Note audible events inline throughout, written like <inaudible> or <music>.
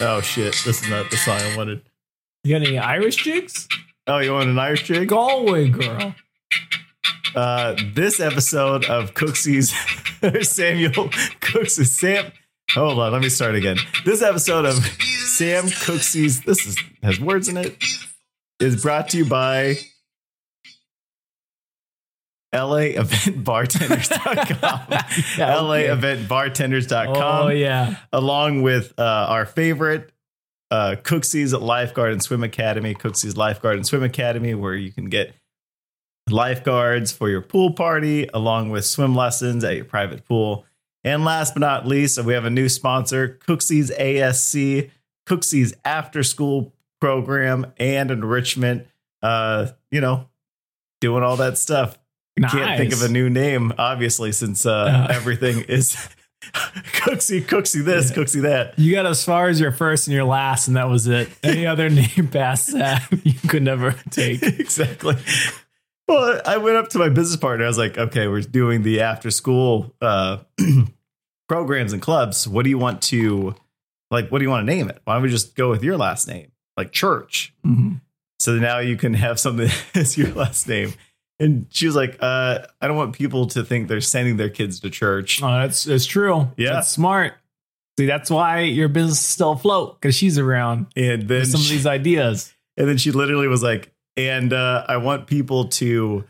Oh shit! This is not the song I wanted. You got any Irish jigs? Oh, you want an Irish jig? Galway girl. Uh, this episode of Cooksy's <laughs> Samuel Cooks Sam. Hold on, let me start again. This episode of Sam Cooksy's this is has words in it is brought to you by LAEventBartenders.com. <laughs> Yeah, okay. LAEventBartenders.com. Oh yeah. along with uh, our favorite uh, Cooksy's Lifeguard and Swim Academy, Cooksy's Lifeguard and Swim Academy, where you can get lifeguards for your pool party, along with swim lessons at your private pool. And last but not least, we have a new sponsor, Cooksy's ASC, Cooksy's after school program and enrichment. Uh, you know, doing all that stuff. I Can't think of a new name, obviously, since uh, Uh. <laughs> everything is <laughs> Cooksy, Cooksy this, Yeah. Cooksy that. You got as far as your first and your last, and that was it. Any <laughs> other name past that, you could never take. exactly. Well, I went up to my business partner. I was like, okay, we're doing the after school uh, <clears throat> programs and clubs. What do you want to, like, what do you want to name it? Why don't we just go with your last name, like church? Mhm. So now you can have something as your last name. And she was like, uh, I don't want people to think they're sending their kids to church. Oh, that's that's true. Yeah. that's smart. See, that's why your business is still afloat because she's around And then with some of these ideas. And then she literally was like, and uh, I want people to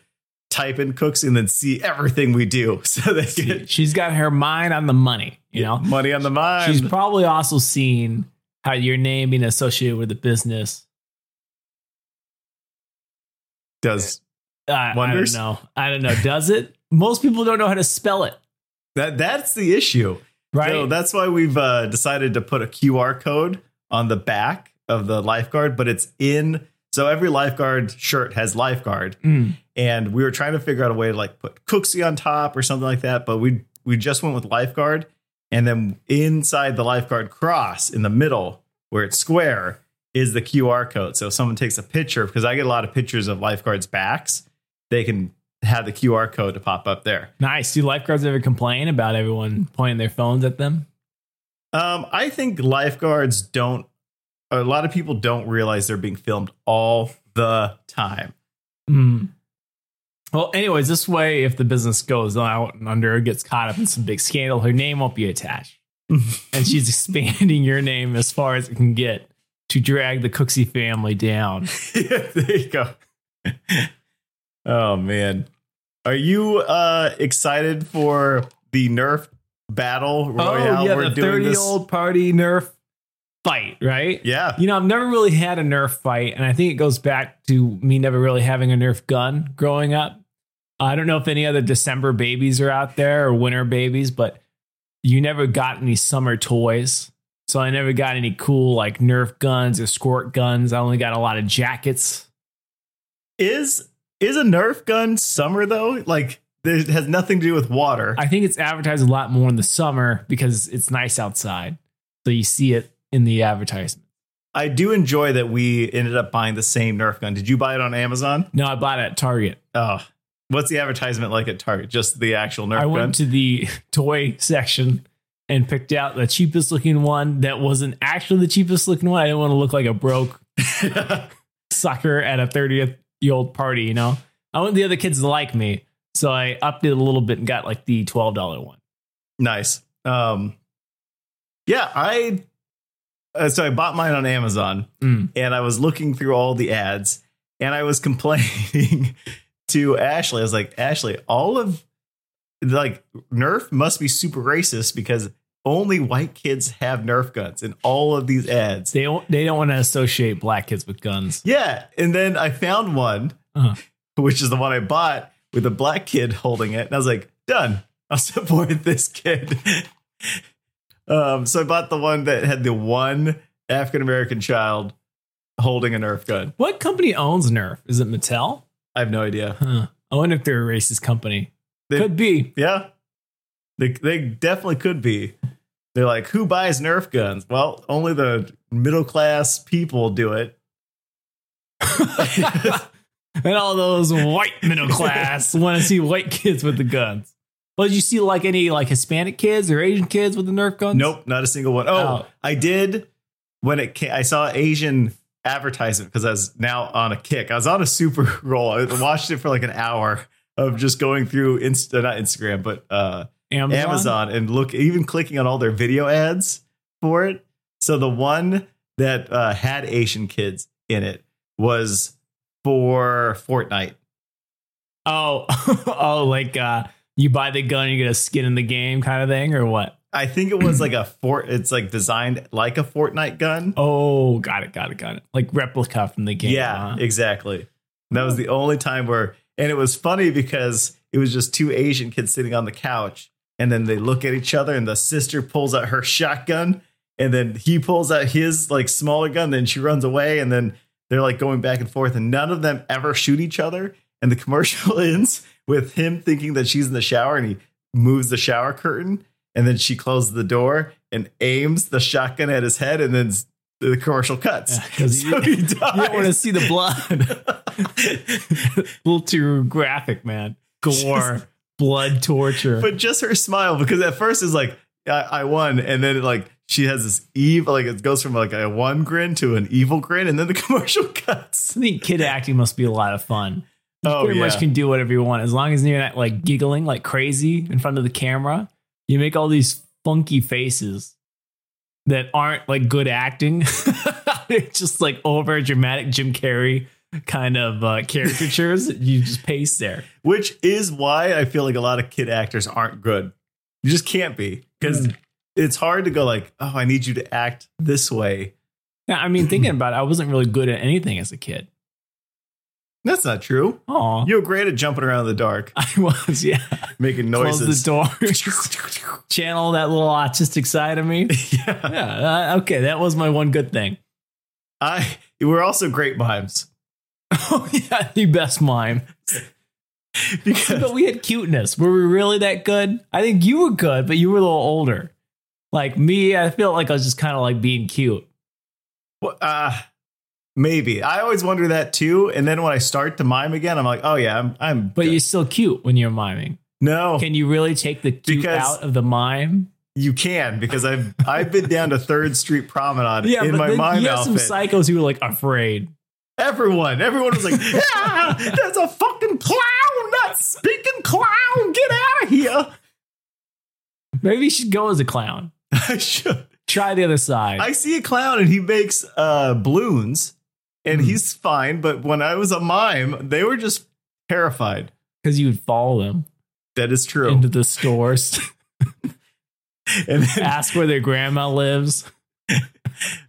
type in cooks and then see everything we do <laughs> so they get She's got her mind on the money. You know, money on the mind. she's probably also seen how your name being associated with the business. Does I, I don't know. I don't know. Does it? Most people don't know how to spell it, that that's the issue. right? So that's why we've uh, decided to put a QR code on the back of the lifeguard, but it's in. So every lifeguard shirt has lifeguard, Mm. and we were trying to figure out a way to like put Cooksy on top or something like that. But we we just went with lifeguard, and then inside the lifeguard cross in the middle where it's square is the QR code. So if someone takes a picture, because I get a lot of pictures of lifeguards' backs, they can have the QR code to pop up there. Nice. Do lifeguards ever complain about everyone pointing their phones at them? Um, I think lifeguards don't. A lot of people don't realize they're being filmed all the time. Mm. Well, anyways, this way, if the business goes out and under, or gets caught up in some big scandal, her name won't be attached. <laughs> and she's expanding your name as far as it can get to drag the Cooksey family down. yeah, <laughs> there you go. Oh man, are you uh excited for the Nerf battle royale? oh, yeah, We're the doing 30 this. old party Nerf fight, right? Yeah, You know, I've never really had a Nerf fight, and I think it goes back to me never really having a Nerf gun growing up. I don't know if any other December babies are out there or winter babies, but you never got any summer toys. So I never got any cool like Nerf guns or squirt guns. I only got a lot of jackets. is is a Nerf gun summer though? Like, it has nothing to do with water. I think it's advertised a lot more in the summer because it's nice outside. So you see it in the advertisement. I do enjoy that we ended up buying the same Nerf gun. Did you buy it on Amazon? No, I bought it at Target. Oh, what's the advertisement like at Target? Just the actual Nerf I gun? went to the <laughs> toy section and picked out the cheapest looking one that wasn't actually the cheapest looking one. I didn't want to look like a broke <laughs> sucker at a 30th year old party, you know? I want the other kids to like me. So I upped it a little bit and got like the $12 one. Nice. Um, yeah, I uh, so I bought mine on Amazon, Mm. and I was looking through all the ads, and I was <laughs> complaining to Ashley. I was like, Ashley, all of like Nerf must be super racist because only white kids have Nerf guns in all of these ads. They don't, they don't want to associate black kids with guns. Yeah, and then I found one, Uh-huh. which is the one I bought with a black kid holding it, and I was like, done. I'll support this kid. <laughs> um, so I bought the one that had the one African American child holding a Nerf gun. What company owns Nerf? Is it Mattel? I have no idea. Huh. I wonder if they're a racist company. They- Could be. Yeah, they they definitely could be. They're like, who buys Nerf guns? Well, only the middle class people do it. <laughs> and all those white middle class want to see white kids with the guns. But did you see like any like Hispanic kids or Asian kids with the Nerf guns? Nope, not a single one. Oh, Oh. I did when it came, I saw Asian advertisement because I was now on a kick. I was on a super roll. I watched it for like an hour of just going through Insta, not Instagram, but uh, Amazon. Amazon and look, even clicking on all their video ads for it. So the one that uh, had Asian kids in it was for Fortnite. Oh, <laughs> oh, like uh, you buy the gun, you get a skin in the game kind of thing, or what? I think it was like a fort. It's like designed like a Fortnite gun. Oh, got it, got it, got it. Like replica from the game. yeah, huh? exactly. That was the only time where, and it was funny because it was just two Asian kids sitting on the couch, and then they look at each other, and the sister pulls out her shotgun, and then he pulls out his like smaller gun, then she runs away, and then they're like going back and forth, and none of them ever shoot each other. And the commercial <laughs> ends with him thinking that she's in the shower, and he moves the shower curtain, and then she closes the door and aims the shotgun at his head, and then the commercial cuts. Yeah, 'cause <laughs> so dies. <laughs> You don't want to see the blood. a little too graphic, man. Gore, blood, torture. but just her smile because at first it's like I, I won and then like she has this evil like it goes from like a one grin to an evil grin and then the <laughs> commercial cuts I think kid acting must be a lot of fun. You Oh, pretty yeah. much can do whatever you want as long as you're not like giggling like crazy in front of the camera. You make all these funky faces that aren't like good acting. <laughs> it's just like over dramatic Jim Carrey kind of uh, caricatures. <laughs> you just paste there. which is why I feel like a lot of kid actors aren't good you just can't be because Mm. it's hard to go like oh I need you to act this way Yeah, I mean, thinking about it, I wasn't really good at anything as a kid. that's not true Oh, you were great at jumping around in the dark <laughs> I was, yeah. making Close noises the door, <laughs> channel that little autistic side of me. yeah Yeah, uh, okay, that was my one good thing. I we're also great mimes <laughs> Oh yeah, the best mime. because But we had cuteness. Were we really that good? I think you were good, but you were a little older. Like me, I felt like I was just kind of like being cute. Well, uh, maybe. I always wonder that too. And then when I start to mime again, I'm like, oh yeah, I'm. I'm But good. you're still cute when you're miming. no, Can you really take the cute Because- out of the mime? you can because I've I've been down to Third Street Promenade <laughs> in but my mime you have outfit. some psychos who were like afraid. Everyone, everyone was like, <laughs> yeah, there's a fucking clown, that speaking clown, get out of here. Maybe you should go as a clown. <laughs> I should. Try the other side. I see a clown and he makes uh balloons, and Hmm. he's fine. But when I was a mime, they were just terrified. Because you would follow them That is true. into the stores, <laughs> and then, ask where their grandma lives.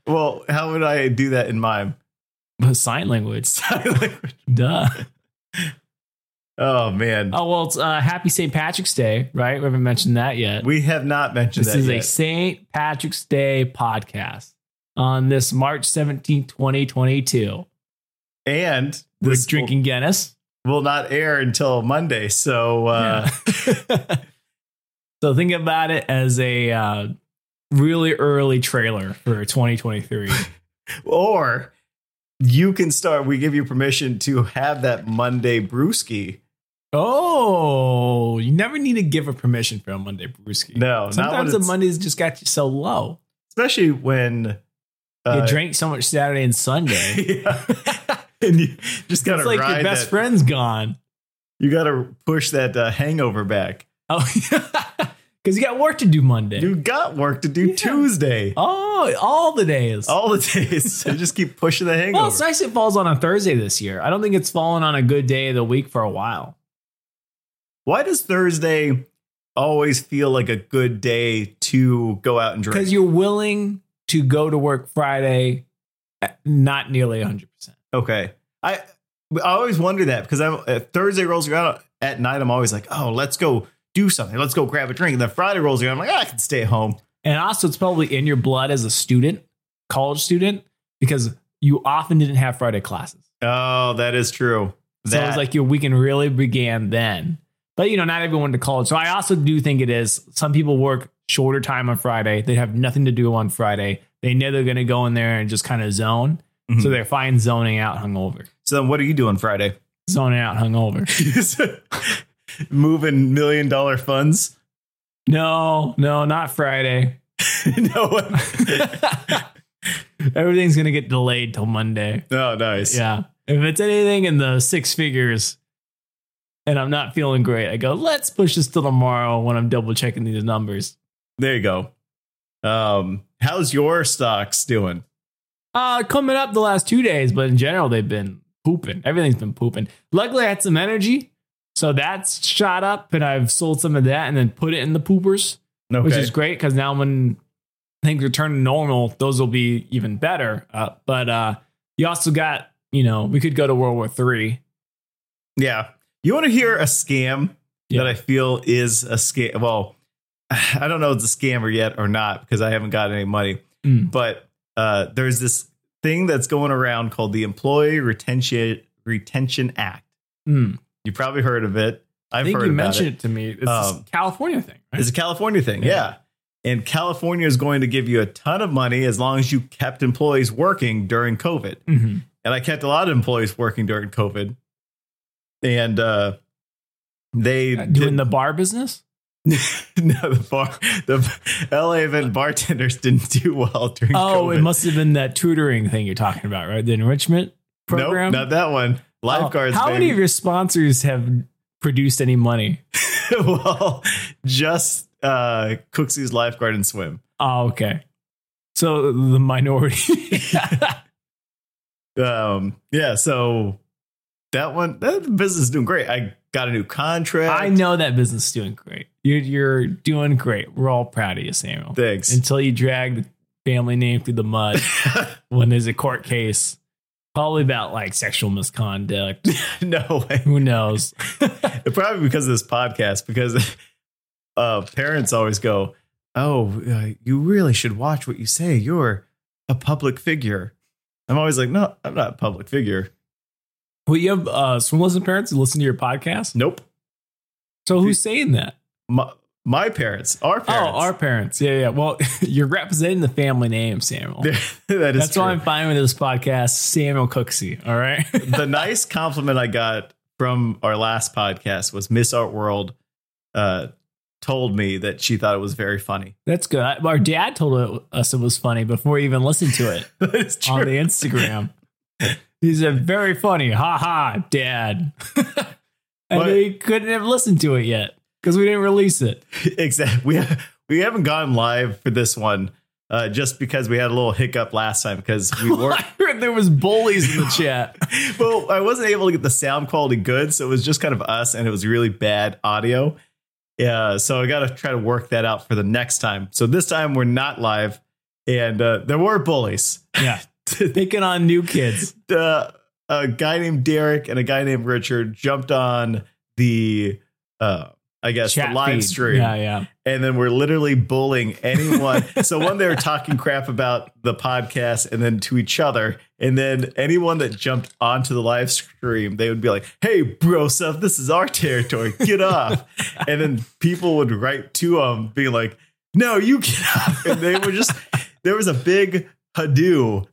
well, how would I do that in mime? <laughs> Sign language. <laughs> Sign language. Duh. Oh man, Oh well, it's uh, Happy St. Patrick's Day, right? We haven't mentioned that yet. we have not mentioned this that is a yet. St. Patrick's Day podcast on this March 17th, 2022. and We're this drinking Guinness. will, will not air until Monday. So uh, Yeah. <laughs> so think about it as a uh, really early trailer for 2023. or you can start. We give you permission to have that Monday brewski. oh, you never need to give a permission for a Monday brewski. No, Sometimes the Mondays just got you so low. especially when uh, you drank so much Saturday and Sunday. <laughs> yeah. and you just gotta like your best that, friend's gone. You gotta push that uh, hangover back. Oh, <laughs> because you got work to do Monday. You got work to do Yeah. Tuesday. Oh, all the days. All the days. you just keep pushing the hangover. well, it's nice it falls on a Thursday this year. I don't think it's fallen on a good day of the week for a while. Why does Thursday always feel like a good day to go out and drink? Because you're willing to go to work Friday, not nearly 100%. okay. I I always wonder that because I'm uh, Thursday rolls around at night. I'm always like, oh, let's go do something. Let's go grab a drink. And then Friday rolls around. I'm like, ah, I can stay home. And also, it's probably in your blood as a student, college student, because you often didn't have Friday classes. Oh, that is true. So it was like your weekend really began then. But you know, not everyone went to college. So I also do think it is. Some people work shorter time on Friday. They have nothing to do on Friday. They know they're going to go in there and just kind of zone. Mhm. So they're fine zoning out hungover. so then what are you doing Friday? Zoning out hungover. <laughs> <laughs> moving million dollar funds? No, no, not Friday. <laughs> no. <laughs> Everything's gonna get delayed till Monday. Oh, nice. Yeah. If it's anything in the six figures and I'm not feeling great, I go, let's push this till tomorrow when I'm double checking these numbers. There you go. Um, how's your stocks doing? Uh coming up the last two days, but in general they've been pooping. Everything's been pooping. Luckily I had some energy. So that's shot up and I've sold some of that and then put it in the poopers, Okay. which is great because now when things return to normal, those will be even better. Uh, but uh, you also got, you know, we could go to World War Three. yeah. You want to hear a scam Yeah. that I feel is a scam? Well, <sighs> I don't know if it's a scammer yet or not because I haven't got any money. Mm. But uh, there's this thing that's going around called the Employee Retention Retention Act. Mm. You probably heard of it. I I've think heard you mentioned it. it. to me. It's Um, California thing, right? It's a California thing, Yeah. yeah. And California is going to give you a ton of money as long as you kept employees working during COVID. Mhm. And I kept a lot of employees working during COVID. And uh, they Uh, Doing the bar business? <laughs> no the bar the LA event bartenders didn't do well during Oh, COVID. it must have been that tutoring thing you're talking about, right? The enrichment program. Nope, not that one. Oh, Lifeguards. How many of your sponsors have produced any money? <laughs> well, just uh Cooksy's lifeguard and swim. Oh, okay. So the minority. <laughs> Um, yeah, so that one that business is doing great. I got a new contract. I know that business is doing great. You're you're doing great. We're all proud of you, Samuel. Thanks. Until you drag the family name through the mud <laughs> when there's a court case, probably about like sexual misconduct. <laughs> no way. Who knows? <laughs> Probably because of this podcast, because uh parents always go, Oh, uh, you really should watch what you say. You're a public figure. I'm always like, No, I'm not a public figure. well, you have uh, swim lesson parents who listen to your podcast. Nope. So who's saying that? My, my parents, our parents. Oh, our parents. Yeah, yeah. Well, <laughs> you're representing the family name, Samuel. <laughs> that is That's true. why I'm fine with this podcast, Samuel Cooksey. All right. <laughs> the nice compliment I got from our last podcast was Miss Art World uh, told me that she thought it was very funny. That's good. Our dad told us it was funny before we even listened to it on the Instagram. He said, very funny. Ha ha, dad. and What? they couldn't have listened to it yet because we didn't release it. <laughs> exactly. We we haven't gone live for this one uh, just because we had a little hiccup last time because we <laughs> weren't. There was bullies in the chat. <laughs> well, I wasn't able to get the sound quality good, so it was just kind of us, and it was really bad audio. Yeah, so I got to try to work that out for the next time. So this time we're not live, and uh, there were bullies. Yeah. Picking on new kids. uh, a guy named Derek and a guy named Richard jumped on the uh I guess Chat the live feed. stream Yeah, yeah. and then we're literally bullying anyone. <laughs> so one they were talking crap about the podcast and then to each other and then anyone that jumped onto the live stream they would be like, "Hey bro, stuff, this is our territory. Get off." <laughs> and then people would write to them being like, "No, you get off." <laughs> And they were just there was a big hado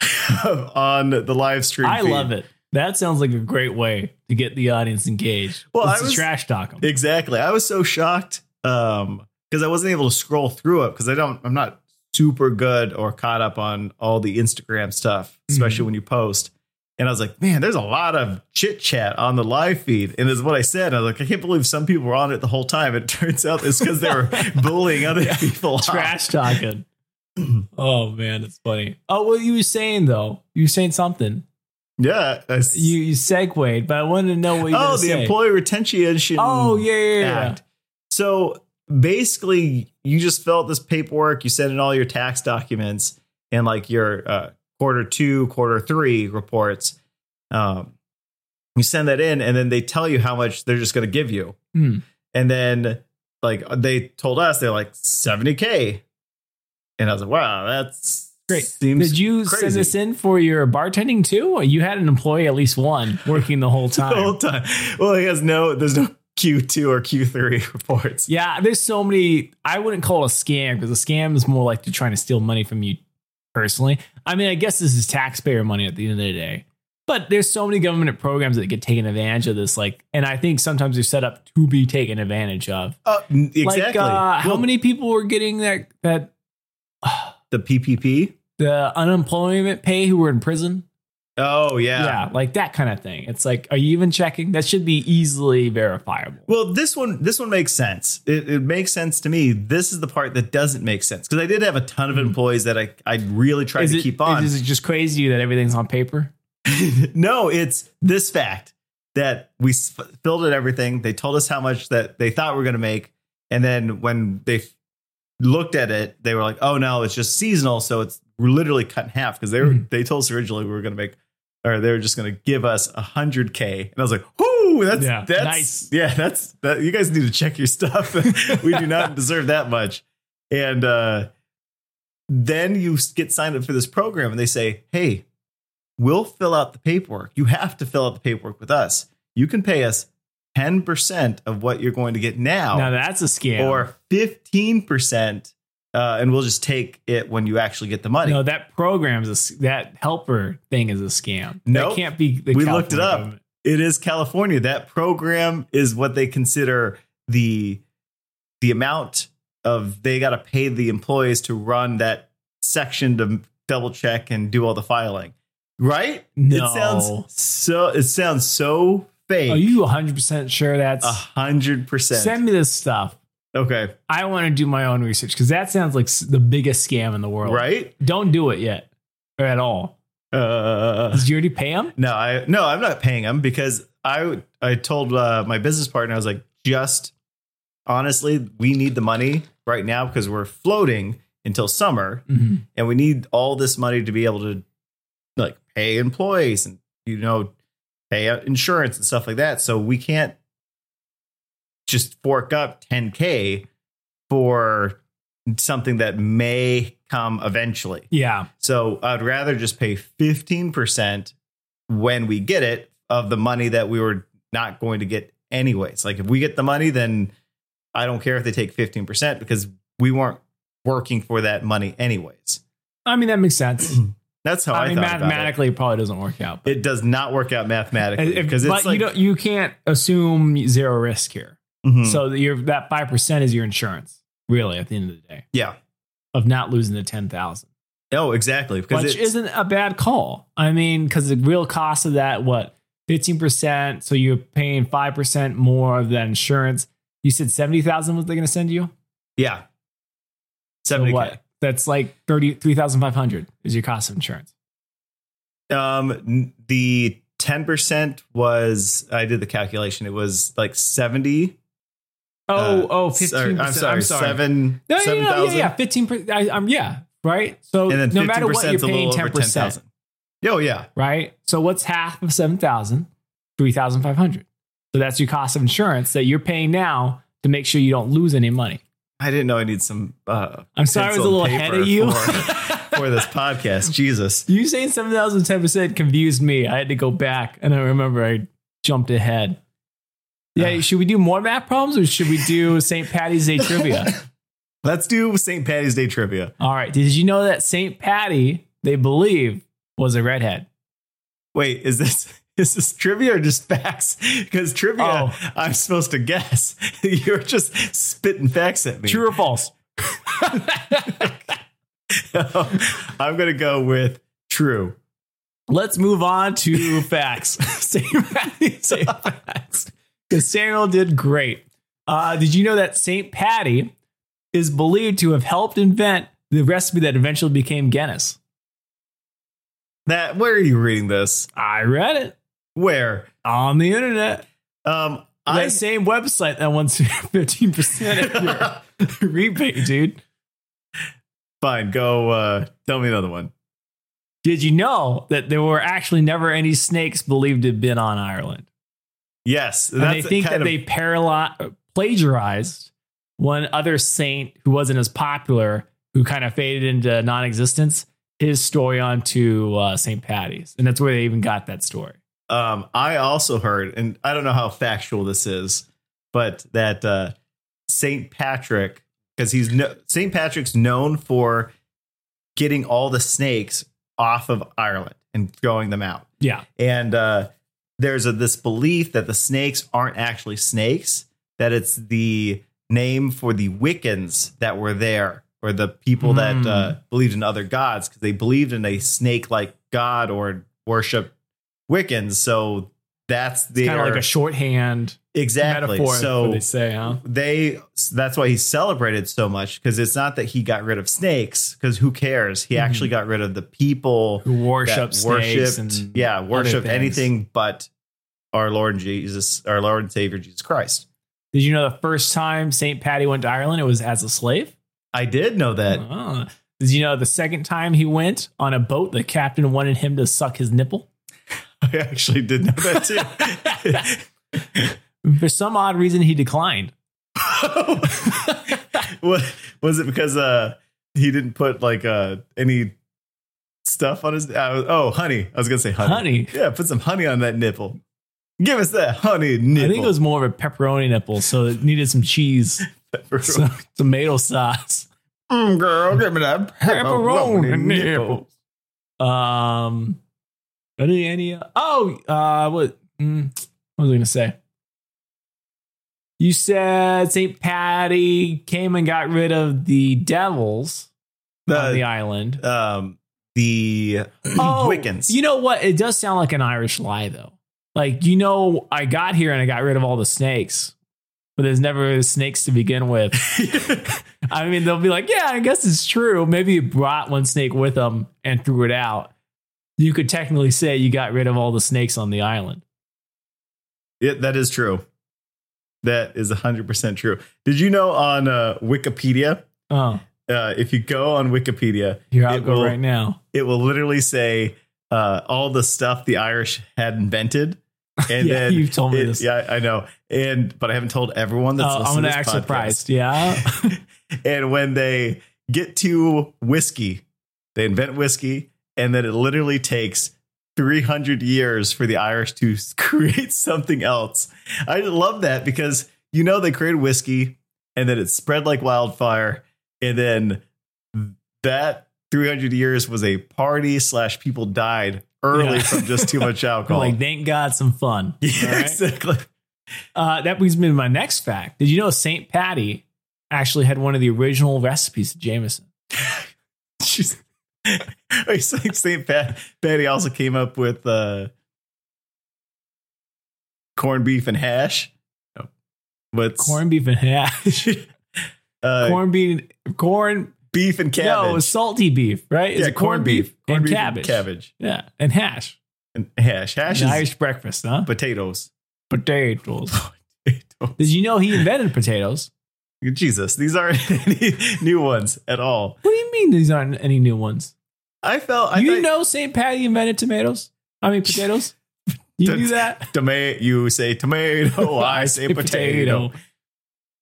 on the live stream. I feed. love it. That sounds like a great way to get the audience engaged. Well, Well, I was- trash talk them. Exactly. I was so shocked um because I wasn't able to scroll through it because I don't I'm not super good or caught up on all the Instagram stuff, especially when you post. And I was like, man, there's a lot of chit chat on the live feed. And is what I said. I was like, I can't believe some people were on it the whole time. It <laughs> turns out it's because they were <laughs> bullying other people. trash talking. <clears throat> oh man, it's funny. Oh, what you were saying though? You were saying something. Yeah. You you segued, but I wanted to know what you. oh, the say. Employee Retention Oh yeah, yeah, yeah. Act. So basically, you just fill out this paperwork, you send in all your tax documents and like your uh, quarter two, quarter three reports. Um, you send that in, and then they tell you how much they're just going to give you. Hmm. And then, like, they told us they're like 70K. And I was like, wow, that's Great. Seems Did you crazy. send this in for your bartending too? Or You had an employee, at least one, working the whole time. <laughs> the whole time. Well, he has no, there's no Q2 or Q3 <laughs> reports. yeah, there's so many. I wouldn't call it a scam because a scam is more like they're trying to steal money from you personally. I mean, I guess this is taxpayer money at the end of the day. But there's so many government programs that get taken advantage of this. Like, and I think sometimes they're set up to be taken advantage of. Uh, exactly. Like, uh, how many people were getting that that the PPP? The unemployment pay who were in prison? Oh yeah. Yeah, like that kind of thing. It's like, are you even checking? That should be easily verifiable. Well, this one this one makes sense. It, it makes sense to me. This is the part that doesn't make sense because I did have a ton of hmm. employees that I I really tried Is to it, keep on. Is it just crazy you that everything's on paper? <laughs> no, it's this fact that we filled in everything. They told us how much that they thought we are going to make, and then when they f- looked at it, they were like, "Oh no, it's just seasonal, so it's literally cut in half." Because they were Mhm. they told us originally we were going to make, or they were just going to give us a hundred k, and I was like, "Whoo, that's Yeah, that's nice. yeah, that's that. You guys need to check your stuff. <laughs> we do not <laughs> deserve that much." And uh, then you get signed up for this program, and they say, "Hey." we'll fill out the paperwork. You have to fill out the paperwork with us. You can pay us 10% of what you're going to get now, Now that's a scam. or 15%, uh, and we'll just take it when you actually get the money. no, that program's a, that helper thing is a scam. Nope. can't be. We looked it up. government. It is California. That program is what they consider the the amount of they got to pay the employees to run that section to double check and do all the filing. Right? No. It sounds so it sounds so fake. Are you 100 percent sure that's? A hundred percent. Send me this stuff. Okay. I want to do my own research because that sounds like the biggest scam in the world. Right? Don't do it yet or at all. Uh, Did you already pay them? no, I no, I'm not paying them because I I told uh, my business partner I was like, just honestly, we need the money right now because we're floating until summer, and we need all this money to be able to like pay employees and you know pay insurance and stuff like that. So we can't just fork up 10k for something that may come eventually. Yeah. So I'd rather just pay 15% when we get it of the money that we were not going to get anyways. Like if we get the money, then I don't care if they take 15% because we weren't working for that money anyways. I mean, that makes sense. <clears throat> That's how I, I mean, mathematically, it probably doesn't work out. it. It does not work out mathematically because but it's like you don't, you can't assume zero risk here. Mhm. So that your that five percent is your insurance, really, at the end of the day, yeah. of not losing the ten thousand, Oh, exactly. Because which isn't a bad call. I mean, because the real cost of that, what fifteen percent, so you're paying five percent more of that insurance. You said seventy thousand was they going to send you? yeah. 70K. what? That's like thirty three thousand five hundred is your cost of insurance. Um, the 10% was, I did the calculation. It was like 70 Oh, Uh, oh, sorry, 15 I'm sorry, seven No, no, seven no, thousand, yeah, yeah, fifteen percent. I'm yeah, right. So and then no matter what, you're paying little ten over ten percent. Oh yeah, right? So what's half of seven thousand? Three thousand five hundred. So that's your cost of insurance that you're paying now to make sure you don't lose any money. I didn't know I need some. Uh, I'm sorry, I was a little ahead of you. for, <laughs> for this podcast. Jesus, you saying seven thousand ten percent confused me. I had to go back, and I remember I jumped ahead. Yeah, Ah. should we do more math problems or should we do St. Patty's Day trivia? <laughs> let's do St. Patty's Day trivia. All right. Did you know that St. Patty, they believe, was a redhead? Wait, is this <laughs> is this trivia or just facts? Because trivia, Oh. I'm supposed to guess. <laughs> You're just spitting facts at me. True or false? I'm gonna go with true. Let's move on to facts. St. Patty, St. Facts. Samuel did great. Uh, did you know that St. Patty is believed to have helped invent the recipe that eventually became Guinness? That where are you reading this? I read it Where? on the internet. Um, I I same website that wants <laughs> 15% of your <laughs> rebate, dude. fine. Go. Uh, tell me another one. Did you know that there were actually never any snakes believed to have been on Ireland? Yes, And they think that of- they paraly- plagiarized one other saint who wasn't as popular, who kind of faded into non existence, his story onto uh, St. Patty's. And that's where they even got that story. Um, I also heard, and I don't know how factual this is, but that uh, Saint Patrick, because he's no, Saint Patrick's known for getting all the snakes off of Ireland. and throwing them out. Yeah. And uh, there's a, this belief that the snakes aren't actually snakes, that it's the name for the Wiccans that were there, or the people that Hmm. uh, believed in other gods, because they believed in a snake like god or worship Wiccans. So that's the Kind of like a shorthand exactly. metaphor, so they say, huh? they that's why he celebrated so much because it's not that he got rid of snakes because who cares he Mhm. actually got rid of the people Who worship snakes and yeah worship anything but our lord jesus our lord and savior jesus christ Did you know the first time St. Patty went to Ireland, it was as a slave? i did know that Ah. Did you know the second time he went on a boat, the captain wanted him to suck his nipple? <laughs> i actually did know that too <laughs> For some odd reason, he declined. <laughs> what was it because uh he didn't put like uh any stuff on his uh, oh honey i was gonna say honey. Honey. yeah put some honey on that nipple give us that honey nipple I think it was more of a pepperoni nipple, so it needed some cheese, some tomato sauce. Mm, girl, give me that pepperoni nipple. Um, any, any, uh, oh, uh, what, mm, what was I going to say? You said St. Patty came and got rid of the devils on the The, island. um, the Oh, Wiccans. You know what? It does sound like an Irish lie, though. Like, you know, I got here and I got rid of all the snakes, but there's never snakes to begin with. <laughs> I mean, they'll be like, yeah, I guess it's true. Maybe you brought one snake with them and threw it out. You could technically say you got rid of all the snakes on the island. Yeah, that is true. That is 100% true. Did you know on uh, Wikipedia, Oh, uh, if you go on Wikipedia, here I'll It go will- right now. it will literally say uh, all the stuff the Irish had invented. <laughs> And Yeah, then you've told me it- this. Yeah, I know. And but I haven't told everyone that's Oh, I'm gonna to act podcast. surprised. Yeah. <laughs> and when they get to whiskey, they invent whiskey, and then it literally takes 300 years for the Irish to <laughs> create something else. I love that because you know they created whiskey and then it spread like wildfire, and then that 300 years was a party slash people died early Yeah. from just too much <laughs> alcohol. like, thank God, some fun. <laughs> yeah, right? exactly. Uh, that brings me to my next fact. Did you know St. Patty actually had one of the original recipes of Jameson? <laughs> She's Wait, so St. Pat Patty also came up with uh corned beef and hash. No. What's Corned beef and hash. uh, corned beef, corn. Beef and cabbage? No, it was salty beef, right? Is yeah, it corned beef, corned and beef cabbage? cabbage, Yeah, and hash. and hash. Hash An is Irish breakfast, huh? potatoes. Potatoes. <laughs> Potatoes. Did you know he invented potatoes? Jesus, these aren't <laughs> any new ones at all. What do you mean these aren't any new ones? I felt I you thought- know St. Patty invented tomatoes? I mean potatoes? You <laughs> knew that? Tomato, you say tomato, I say potato.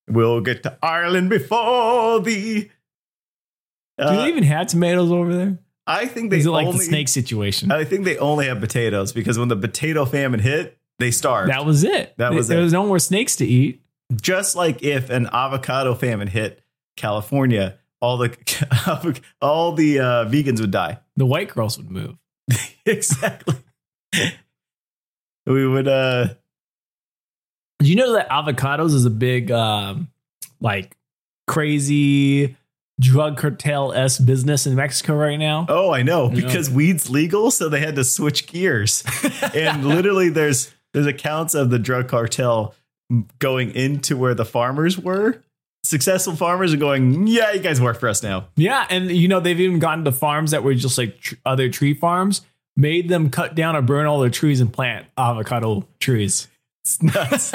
We'll get to Ireland before thee. Do Uh, they even have tomatoes over there? I think they Is it like only, the snake situation? I think they only have potatoes because when the potato famine hit, they starved. That was it. That was there it. was no more snakes to eat. Just like if an avocado famine hit California, all the <laughs> all the uh, vegans would die. The white girls would move. <laughs> exactly. we would. uh Do you know that avocados is a big, um, like, crazy drug cartel s business in Mexico right now? Oh, I know Yeah. because weed's legal, so they had to switch gears. <laughs> and literally, there's there's accounts of the drug cartel going into where the farmers were. Successful farmers are going, yeah, you guys work for us now. Yeah, and you know they've even gotten to farms that were just like tr- other tree farms, made them cut down or burn all their trees and plant avocado trees. It's nuts.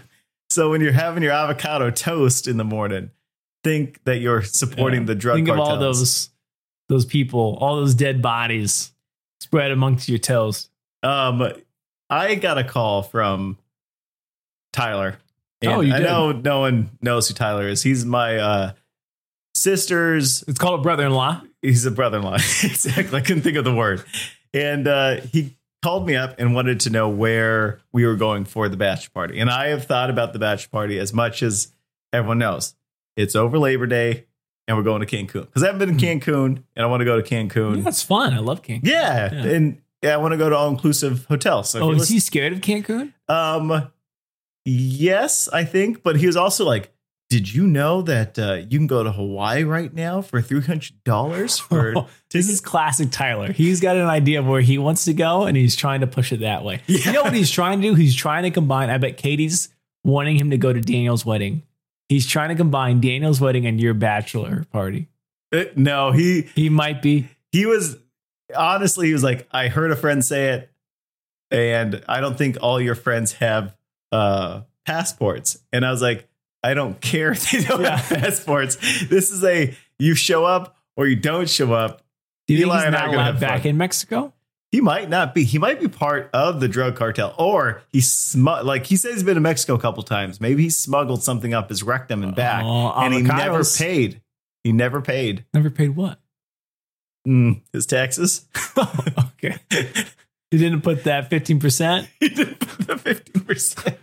<laughs> so when you're having your avocado toast in the morning, think that you're <laughs> supporting Yeah. the drug Think cartels. of all those those people, all those dead bodies spread amongst your toes. Um, I got a call from Tyler. Oh, you did. I know no one knows who Tyler is. He's my uh, sister's. It's called a brother-in-law. He's a brother-in-law. <laughs> exactly. I couldn't think of the word. And uh, he called me up and wanted to know where we were going for the bachelor party. And I have thought about the bachelor party as much as everyone knows. It's over Labor Day, and we're going to Cancun because I haven't been in Cancun, and I want to go to Cancun. That's fun. I love Cancun. Yeah. Yeah. And yeah, I want to go to all inclusive hotels. So if oh, you is he scared of Cancun? Um, yes, I think, but he was also like, "Did you know that uh, you can go to Hawaii right now for three hundred dollars <laughs> for This is classic Tyler. He's got an idea of where he wants to go and he's trying to push it that way. Yeah. You know what he's trying to do? He's trying to combine. I bet Katie's wanting him to go to Daniel's wedding. He's trying to combine Daniel's wedding and your bachelor party. Uh, no, he He might be. he was honestly he was like, I heard a friend say it, and I don't think all your friends have uh passports. And I was like, I don't care if they don't <laughs> Yeah. have passports. This is a you show up or you don't show up. Do you think Eli he's and I not allowed back in Mexico? He might not be. He might be part of the drug cartel, or he smu- like he says he's been to Mexico a couple times. Maybe he smuggled something up his rectum and back, Oh, and he never paid. He never paid Never paid what? mm, his taxes. <laughs> <laughs> okay. He didn't put that 15%. <laughs> he didn't put the fifteen percent.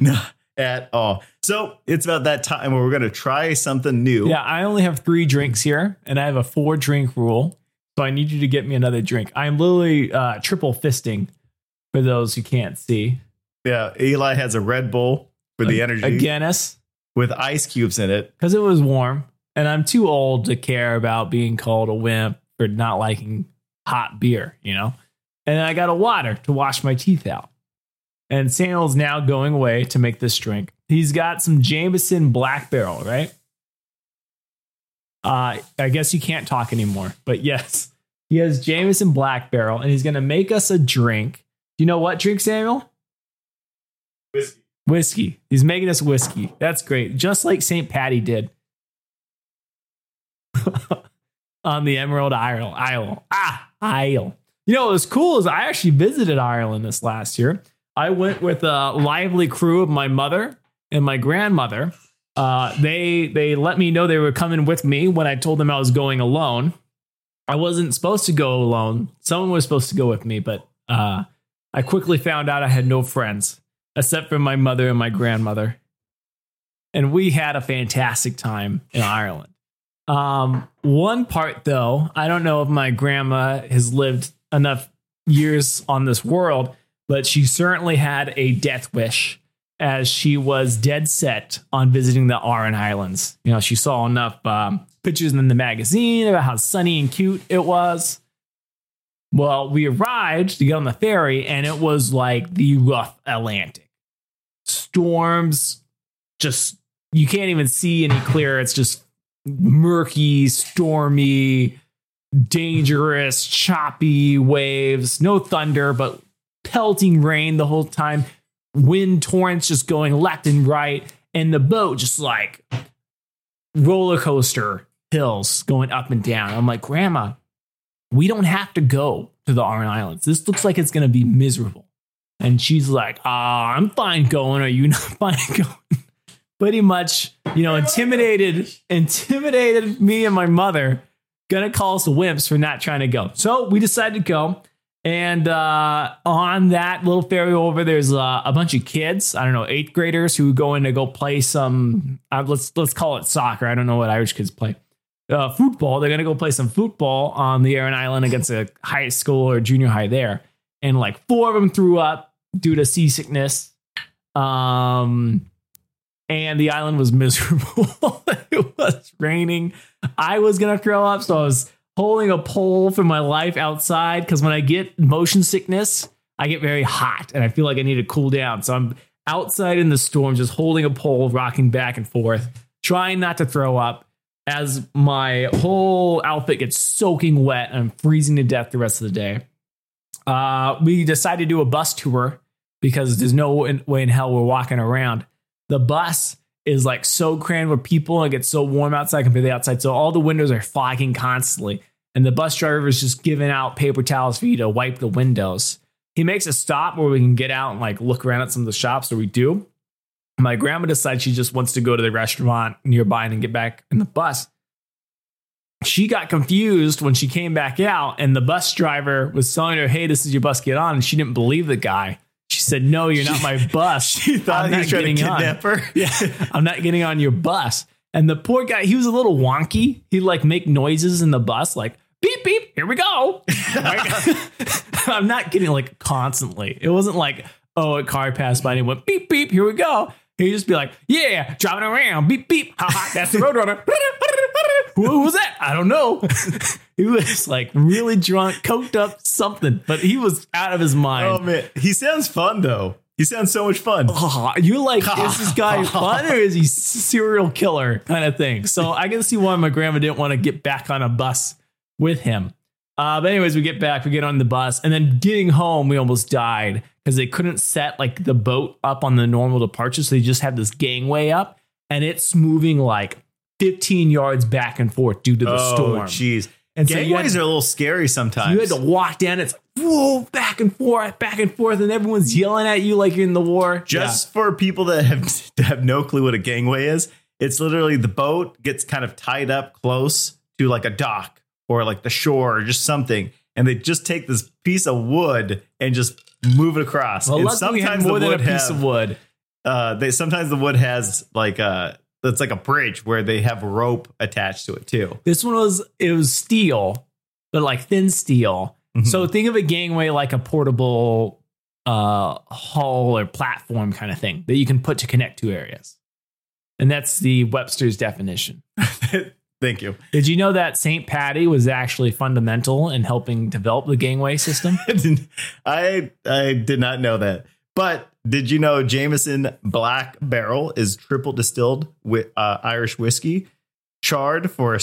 no, at all. So it's about that time where we're going to try something new. Yeah, I only have three drinks here, and I have a four drink rule. So I need you to get me another drink. I'm literally uh, triple fisting for those who can't see. yeah. Eli has a Red Bull for the A- energy A Guinness, with ice cubes in it. because it was warm, and I'm too old to care about being called a wimp for not liking hot beer, you know? And I got a water to wash my teeth out. And Samuel's now going away to make this drink. He's got some Jameson Black Barrel, right? Uh, I guess you can't talk anymore, but yes, he has Jameson Black Barrel, and he's going to make us a drink. Do you know what drink, Samuel? Whiskey. Whiskey. He's making us whiskey. That's great. Just like St. Patty did <laughs> on the Emerald Isle. Isle. Ah, Isle. You know, what was cool is I actually visited Ireland this last year. I went with a lively crew of my mother and my grandmother. Uh, they they let me know they were coming with me when I told them I was going alone. I wasn't supposed to go alone. Someone was supposed to go with me, but uh, I quickly found out I had no friends except for my mother and my grandmother. And we had a fantastic time in Ireland. Um, one part, though, I don't know if my grandma has lived enough years on this world, but she certainly had a death wish as she was dead set on visiting the Aran Islands. You know, she saw enough um, pictures in the magazine about how sunny and cute it was. Well, we arrived to get on the ferry, and it was like the rough Atlantic. Storms, just you can't even see any clear. It's just murky, stormy, dangerous, choppy waves. No thunder, but pelting rain the whole time. Wind torrents just going left and right, and the boat just like roller coaster hills going up and down. I'm like, Grandma, we don't have to go to the Aran Islands. This looks like it's going to be miserable. And she's like, ah, I'm fine going. Are you not <laughs> fine going? Pretty much, you know, intimidated, intimidated me and my mother. Gonna call us wimps for not trying to go. So we decided to go. And uh, on that little ferry over, there's uh, a bunch of kids. I don't know, eighth graders who go in to go play some. Uh, let's let's call it soccer. I don't know what Irish kids play uh, football. They're gonna go play some football on the Aran Island against a high school or junior high there, and like four of them threw up due to seasickness. Um, and the island was miserable. <laughs> it was raining. I was gonna throw up, so I was holding a pole for my life outside because when I get motion sickness, I get very hot and I feel like I need to cool down. So I'm outside in the storm, just holding a pole, rocking back and forth, trying not to throw up as my whole outfit gets soaking wet and I'm freezing to death the rest of the day. Uh, we decided to do a bus tour because there's no way in hell we're walking around. The bus is like so crammed with people and it gets so warm outside compared to the outside. So all the windows are fogging constantly. And the bus driver is just giving out paper towels for you to wipe the windows. He makes a stop where we can get out and like look around at some of the shops. So we do. My grandma decides she just wants to go to the restaurant nearby and get back in the bus. She got confused when she came back out, and the bus driver was telling her, Hey, this is your bus, get on. And she didn't believe the guy. She said, No, you're not my <laughs> bus. She thought I'm he not was trying to getting on." kidnap her. <laughs> Yeah, I'm not getting on your bus. And the poor guy, he was a little wonky. He'd like make noises in the bus, like beep beep, here we go. <laughs> I'm not getting like constantly. It wasn't like oh a car passed by and he went beep beep, here we go. He'd just be like, yeah, driving around, beep beep, ha ha, that's the roadrunner. Who was that? I don't know. <laughs> he was like really drunk, coked up, something, but he was out of his mind. Oh man, he sounds fun though. He sounds so much fun. Oh, <laughs> you're like, <laughs> is this guy fun or is he serial killer kind of thing? So I can see why my grandma didn't want to get back on a bus with him. Uh, but anyways, we get back, we get on the bus, and then getting home, we almost died because they couldn't set like the boat up on the normal departure, so they just had this gangway up, and it's moving like 15 yards back and forth due to the oh, storm. jeez. And so Gangways had, are a little scary sometimes. you had to walk down. It's whoa, back and forth, back and forth, and everyone's yelling at you like you're in the war. Just for people that have <laughs> that have no clue what a gangway is, it's literally the boat gets kind of tied up close to like a dock or like the shore or just something, and they just take this piece of wood and just move it across. Well, and luckily we more than a piece have- of wood. Uh, they sometimes the wood has like a it's like a bridge where they have rope attached to it too. This one was it was steel, but like thin steel. Mhm. So think of a gangway like a portable uh hull or platform kind of thing that you can put to connect two areas. And that's the Webster's definition. <laughs> Thank you. Did you know that St. Patty was actually fundamental in helping develop the gangway system? <laughs> I I did not know that. But did you know Jameson Black Barrel is triple distilled with uh, Irish whiskey, charred for a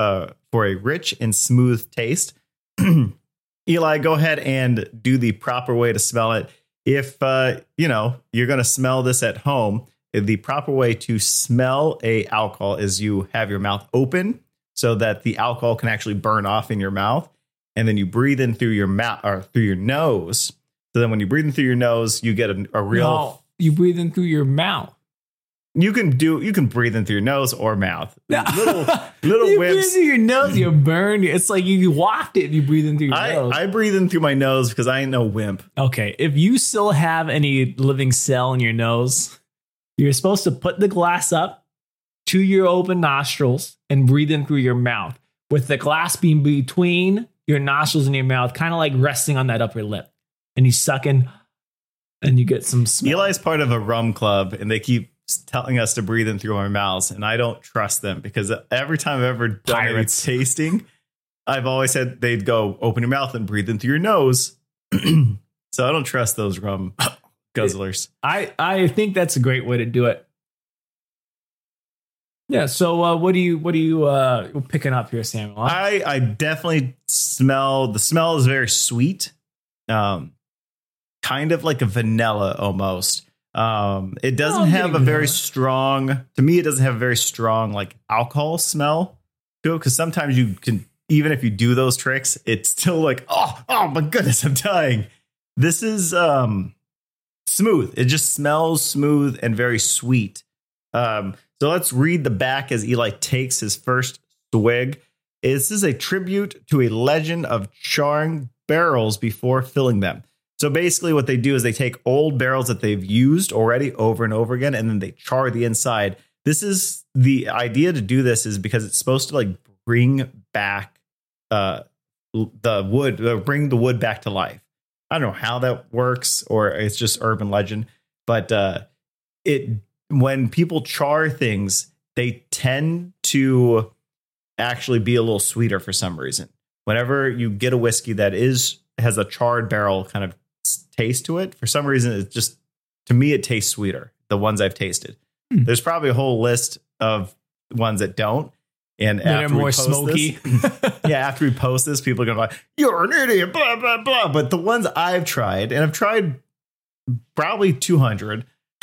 uh, for a rich and smooth taste? <clears throat> Eli, go ahead and do the proper way to smell it. If uh, you know you're going to smell this at home, the proper way to smell a alcohol is you have your mouth open so that the alcohol can actually burn off in your mouth, and then you breathe in through your mouth or through your nose. So then when you breathe in through your nose, you get a, a real. No, you breathe in through your mouth. You can do. You can breathe in through your nose or mouth. <laughs> Little little you breathe whips. through your nose, you're burned. It's like you waft it you breathe in through your I, nose. I breathe in through my nose because I ain't no wimp. Okay, if you still have any living cell in your nose, you're supposed to put the glass up to your open nostrils and breathe in through your mouth, with the glass being between your nostrils and your mouth, kind of like resting on that upper lip. And you suck in, and you get some smell. Eli's part of a rum club, and they keep telling us to breathe in through our mouths, and I don't trust them because every time I've ever done any tasting, I've always said they'd go open your mouth and breathe in through your nose. <clears throat> so I don't trust those rum <clears throat> guzzlers. I I think that's a great way to do it. Yeah. So uh, what do you what are you uh, picking up here, Samuel? I I definitely smell the smell is very sweet, um, kind of like a vanilla almost. Um, it doesn't have a very strong. To me, it doesn't have a very strong like alcohol smell to it because sometimes you can even if you do those tricks, it's still like oh oh my goodness, I'm dying. This is um smooth. It just smells smooth and very sweet. Um, so let's read the back as Eli takes his first swig. This is a tribute to a legend of charring barrels before filling them. So basically, what they do is they take old barrels that they've used already over and over again, and then they char the inside. This is the idea to do this is because it's supposed to like bring back uh, the wood, uh, bring the wood back to life. I don't know how that works, or it's just urban legend, but uh, it when people char things, they tend to actually be a little sweeter for some reason. Whenever you get a whiskey that is has a charred barrel kind of taste to it, for some reason it just to me it tastes sweeter. The ones I've tasted. Hmm. There's probably a whole list of ones that don't. And after more smoky. this- <laughs> yeah, after we post this, people are gonna be like, "You're an idiot," blah blah blah. But the ones I've tried, and I've tried probably 200, <laughs>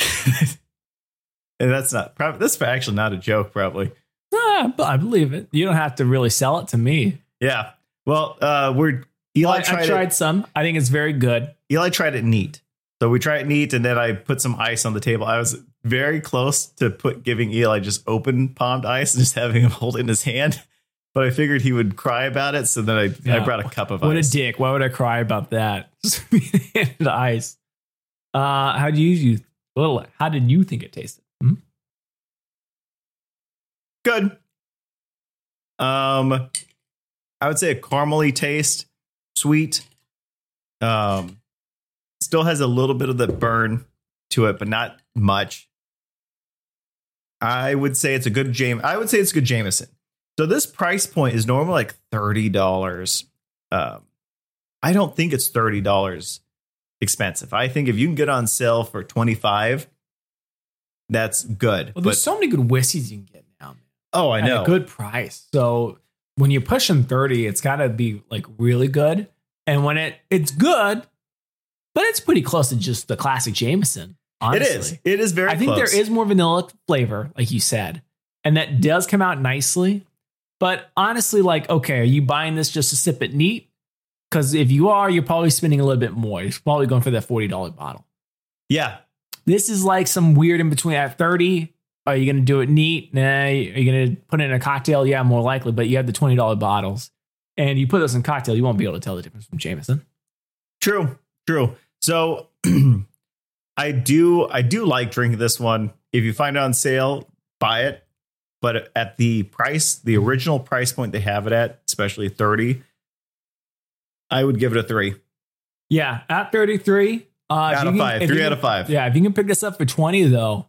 and that's not probably that's actually not a joke. Probably, Ah, but I believe it. You don't have to really sell it to me. yeah. Well, uh, we're Eli I, I tried, tried some. I think it's very good. Eli tried it neat. So we tried it neat, and then I put some ice on the table. I was very close to put giving Eli just open palmed ice and just having him hold it in his hand. <laughs> But I figured he would cry about it, so then I, I brought a cup of What ice. What a dick. Why would I cry about that? <laughs> Just being ice. Uh, how do you, you well, how did you think it tasted? Hmm? Good. Um, I would say a caramely taste, sweet. Um, still has a little bit of the burn to it, but not much. I would say it's a good James. I would say it's a good Jameson. So this price point is normally like thirty dollars. Um, I don't think it's thirty dollars expensive. I think if you can get on sale for twenty five, that's good. Well, but there's so many good whiskeys you can get now. Man. oh, I know. a good price. So when you're pushing 30, it's got to be like really good. And when it it's good, but it's pretty close to just the classic Jameson. it Honestly. is. It is very. I think close. there is more vanilla flavor, like you said, and that does come out nicely. But honestly, like, okay, are you buying this just to sip it neat? Because if you are, you're probably spending a little bit more. You're probably going for that forty dollar bottle. Yeah, This is like some weird in between. At thirty, are you going to do it neat? Nah. Are you going to put it in a cocktail? Yeah, more likely. But you have the twenty dollar bottles, and you put this in cocktail, you won't be able to tell the difference from Jameson. True, true. So <clears throat> I do I do like drinking this one. If you find it on sale, buy it. But at the price, the original price point they have it at, especially 30, I would give it a three. Yeah, at thirty three. Uh, out of can- five. Three out of five. Yeah, if you can pick this up for 20 though,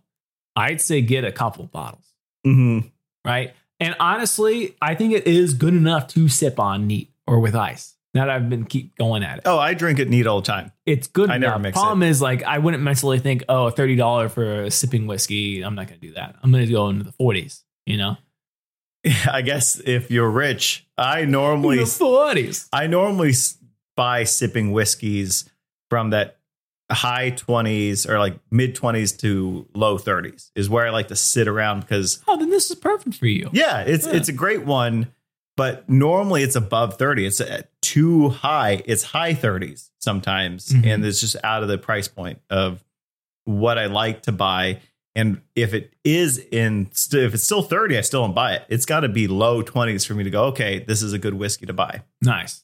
I'd say get a couple bottles, hmm right? And honestly, I think it is good enough to sip on neat or with ice. Now that I've been keep going at it. Oh, I drink it neat all the time. It's good I never enough. mix Problem is like I wouldn't mentally think, oh, $30 for a sipping whiskey. I'm not gonna do that. I'm gonna go into the 40s, you know? <laughs> I guess if you're rich, I normally the 40s. I normally buy sipping whiskeys from that high 20s or like mid 20s to low 30s is where I like to sit around because Oh, then this is perfect for you. yeah, it's Yeah. it's a great one, but normally it's above 30. It's uh, too high. It's high 30s sometimes Mhm. and it's just out of the price point of what I like to buy. And if it is in, if it's still 30, I still don't buy it. It's got to be low 20s for me to go, okay, this is a good whiskey to buy. Nice.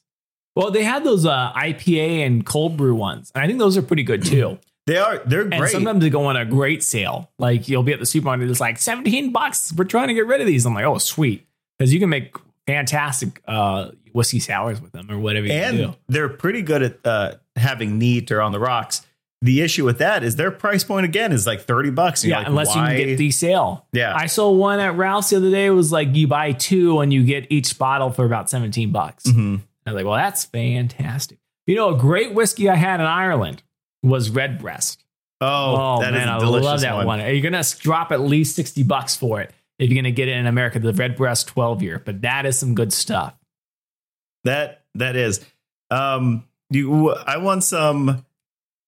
Well, they had those uh, IPA and cold brew ones, and I think those are pretty good too. <clears throat> They are, they're And great. sometimes they go on a great sale. Like you'll be at the supermarket, it's like 17 bucks. We're trying to get rid of these. I'm like, oh, sweet. Because you can make fantastic uh, whiskey sours with them or whatever you and they're pretty good at uh, having neat or on the rocks. The issue with that is their price point again is like 30 bucks. Yeah, like, unless why? you can get the sale. Yeah. I saw one at Ralph's the other day. It was like you buy two and you get each bottle for about 17 bucks. Mhm. I was like, well, that's fantastic. You know, a great whiskey I had in Ireland was Redbreast. Oh, Oh, that is man, I love that one. Are You're gonna drop at least sixty bucks for it if you're gonna get it in America, the Redbreast 12 year. But that is some good stuff. That that is. Um, you, I want some.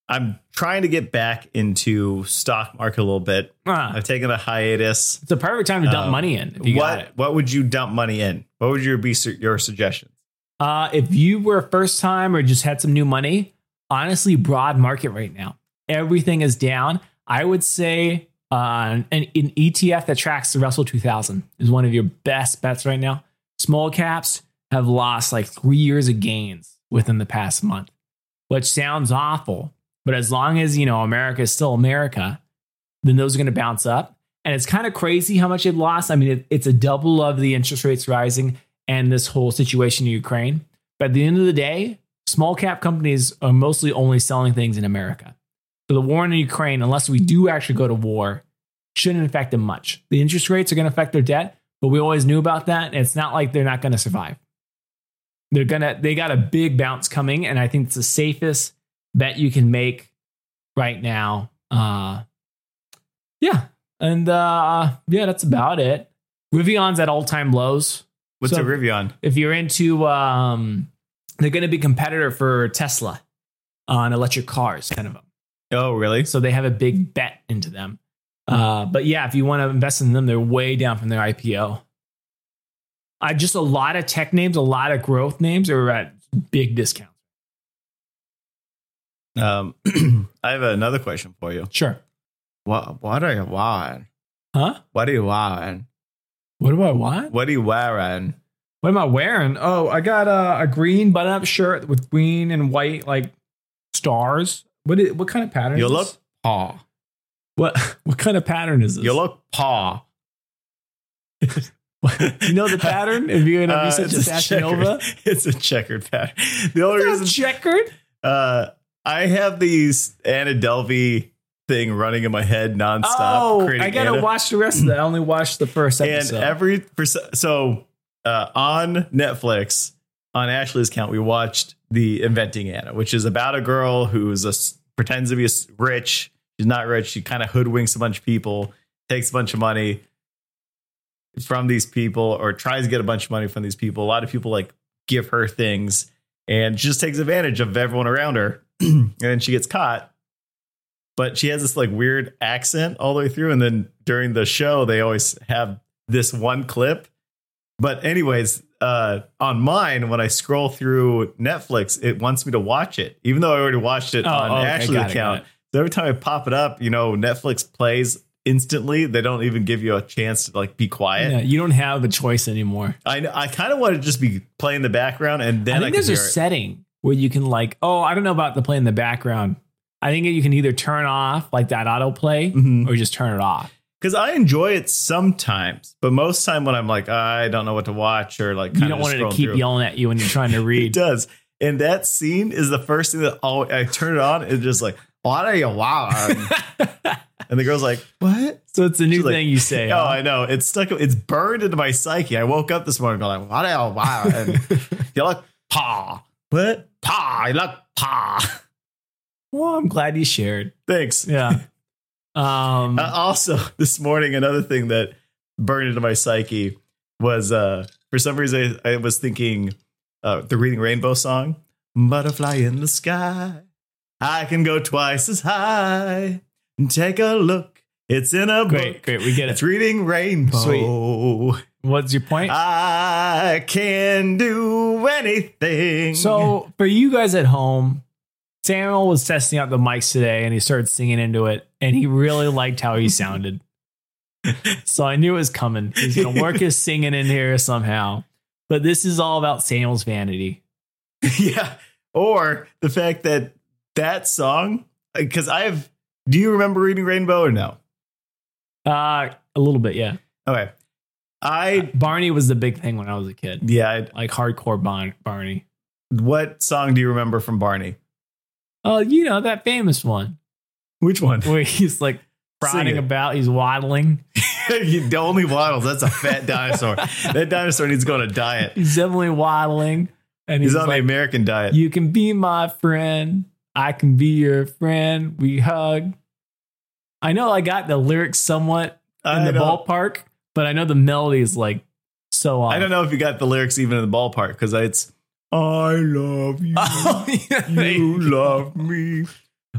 I'm trying to get back into stock market a little bit. Ah, I've taken a hiatus. it's a perfect time to dump Um, money in. If you got What what would you dump money in? What would your be su- your suggestions? Uh, if you were a first time or just had some new money, honestly, broad market right now. Everything is down. I would say uh, an, an ETF that tracks the Russell 2000 is one of your best bets right now. Small caps have lost like three years of gains within the past month, which sounds awful. But as long as you know America is still America, then those are going to bounce up. And it's kind of crazy how much it lost. I mean, it, it's a double of the interest rates rising and this whole situation in Ukraine. But at the end of the day, small cap companies are mostly only selling things in America. So the war in Ukraine, unless we do actually go to war, shouldn't affect them much. The interest rates are going to affect their debt, but we always knew about that. It's not like they're not going to survive. They're gonna they got a big bounce coming, and I think it's the safest bet you can make right now. Uh yeah. And uh yeah, that's about it. Rivian's at all-time lows What's So- a Rivian? if you're into um they're going to be competitor for tesla on electric cars kind of Oh, really? so they have a big bet into them uh but yeah if you want to invest in them they're way down from their ipo uh, just a lot of tech names a lot of growth names are at big discounts Um, <clears throat> I have another question for you. sure What What are you wearing? huh What are you wearing? What do i want What are you wearing? what am i wearing oh i got a, a green button up shirt with green and white like stars what is, what kind of pattern You is look paw. what <laughs> what kind of pattern is this You look paw. <laughs> you know the pattern? If you're gonna Uh, be such a fashion nova, <laughs> It's a checkered pattern. The only it's reason checkered. uh, I have these Anna Delvey thing running in my head nonstop. Oh, creating I gotta watch the rest of that. I only watched the first episode. and every so uh, on Netflix on Ashley's account we watched the Inventing Anna, which is about a girl who's a pretends to be rich. She's not rich. She kind of hoodwinks a bunch of people, takes a bunch of money from these people, or tries to get a bunch of money from these people. A lot of people like give her things, and she just takes advantage of everyone around her, <clears throat> and then she gets caught. But she has this like weird accent all the way through, and then during the show, they always have this one clip. But anyways, uh, on mine, when I scroll through Netflix, it wants me to watch it, even though I already watched it Oh, on okay, Ashley's got it, account. it. So every time I pop it up, you know, Netflix plays instantly. They don't even give you a chance to like be quiet. yeah, you don't have a choice anymore. I I kind of want to just be playing the background, and then I I, think can there's a it. setting where you can like, oh, I don't know about the play in the background. I think you can either turn off like that autoplay Mhm. or just turn it off. because I enjoy it sometimes, but most time when I'm like I don't know what to watch or like You don't want it to keep through. yelling at you when you're trying to <laughs> read. It does, and that scene is the first thing that all I turn it on. It's just like what are you wow, <laughs> and the girl's like what? so it's a new She's like, thing you say. <laughs> Oh, huh? I know. It's stuck. It's burned into my psyche. I woke up this morning going like, "What? Wow!" And you look pa. What pa? You look pa. Well, I'm glad you shared. Thanks. Yeah. <laughs> Um, Uh, also, this morning, another thing that burned into my psyche was uh, for some reason I, I was thinking uh, the Reading Rainbow song, "Butterfly in the Sky." I can go twice as high and take a look. It's in a great, book. great. We get it. It's reading rainbow. Sweet. What's your point? I can do anything. So for you guys at home, Samuel was testing out the mics today and he started singing into it and he really liked how he <laughs> sounded. so I knew it was coming. He's going to work his <laughs> singing in here somehow. But this is all about Samuel's vanity. <laughs> yeah, or the fact that that song, because I've. Do you remember reading Rainbow or no? Uh, a little bit, yeah. Okay, I Barney was the big thing when I was a kid. yeah. I, Like hardcore Barney. what song do you remember from Barney? Oh, you know, that famous one Which one? where he's like <laughs> Sing about, he's waddling. <laughs> he only waddles. That's a fat dinosaur. <laughs> that dinosaur needs to go on a diet. He's definitely waddling. And He's he's, on the American diet. You can be my friend. I can be your friend. We hug. I know I got the lyrics somewhat in I the don't- ballpark, but I know the melody is like so off. I don't know if you got the lyrics even in the ballpark because it's I love you. Oh, <laughs> yeah. you love me.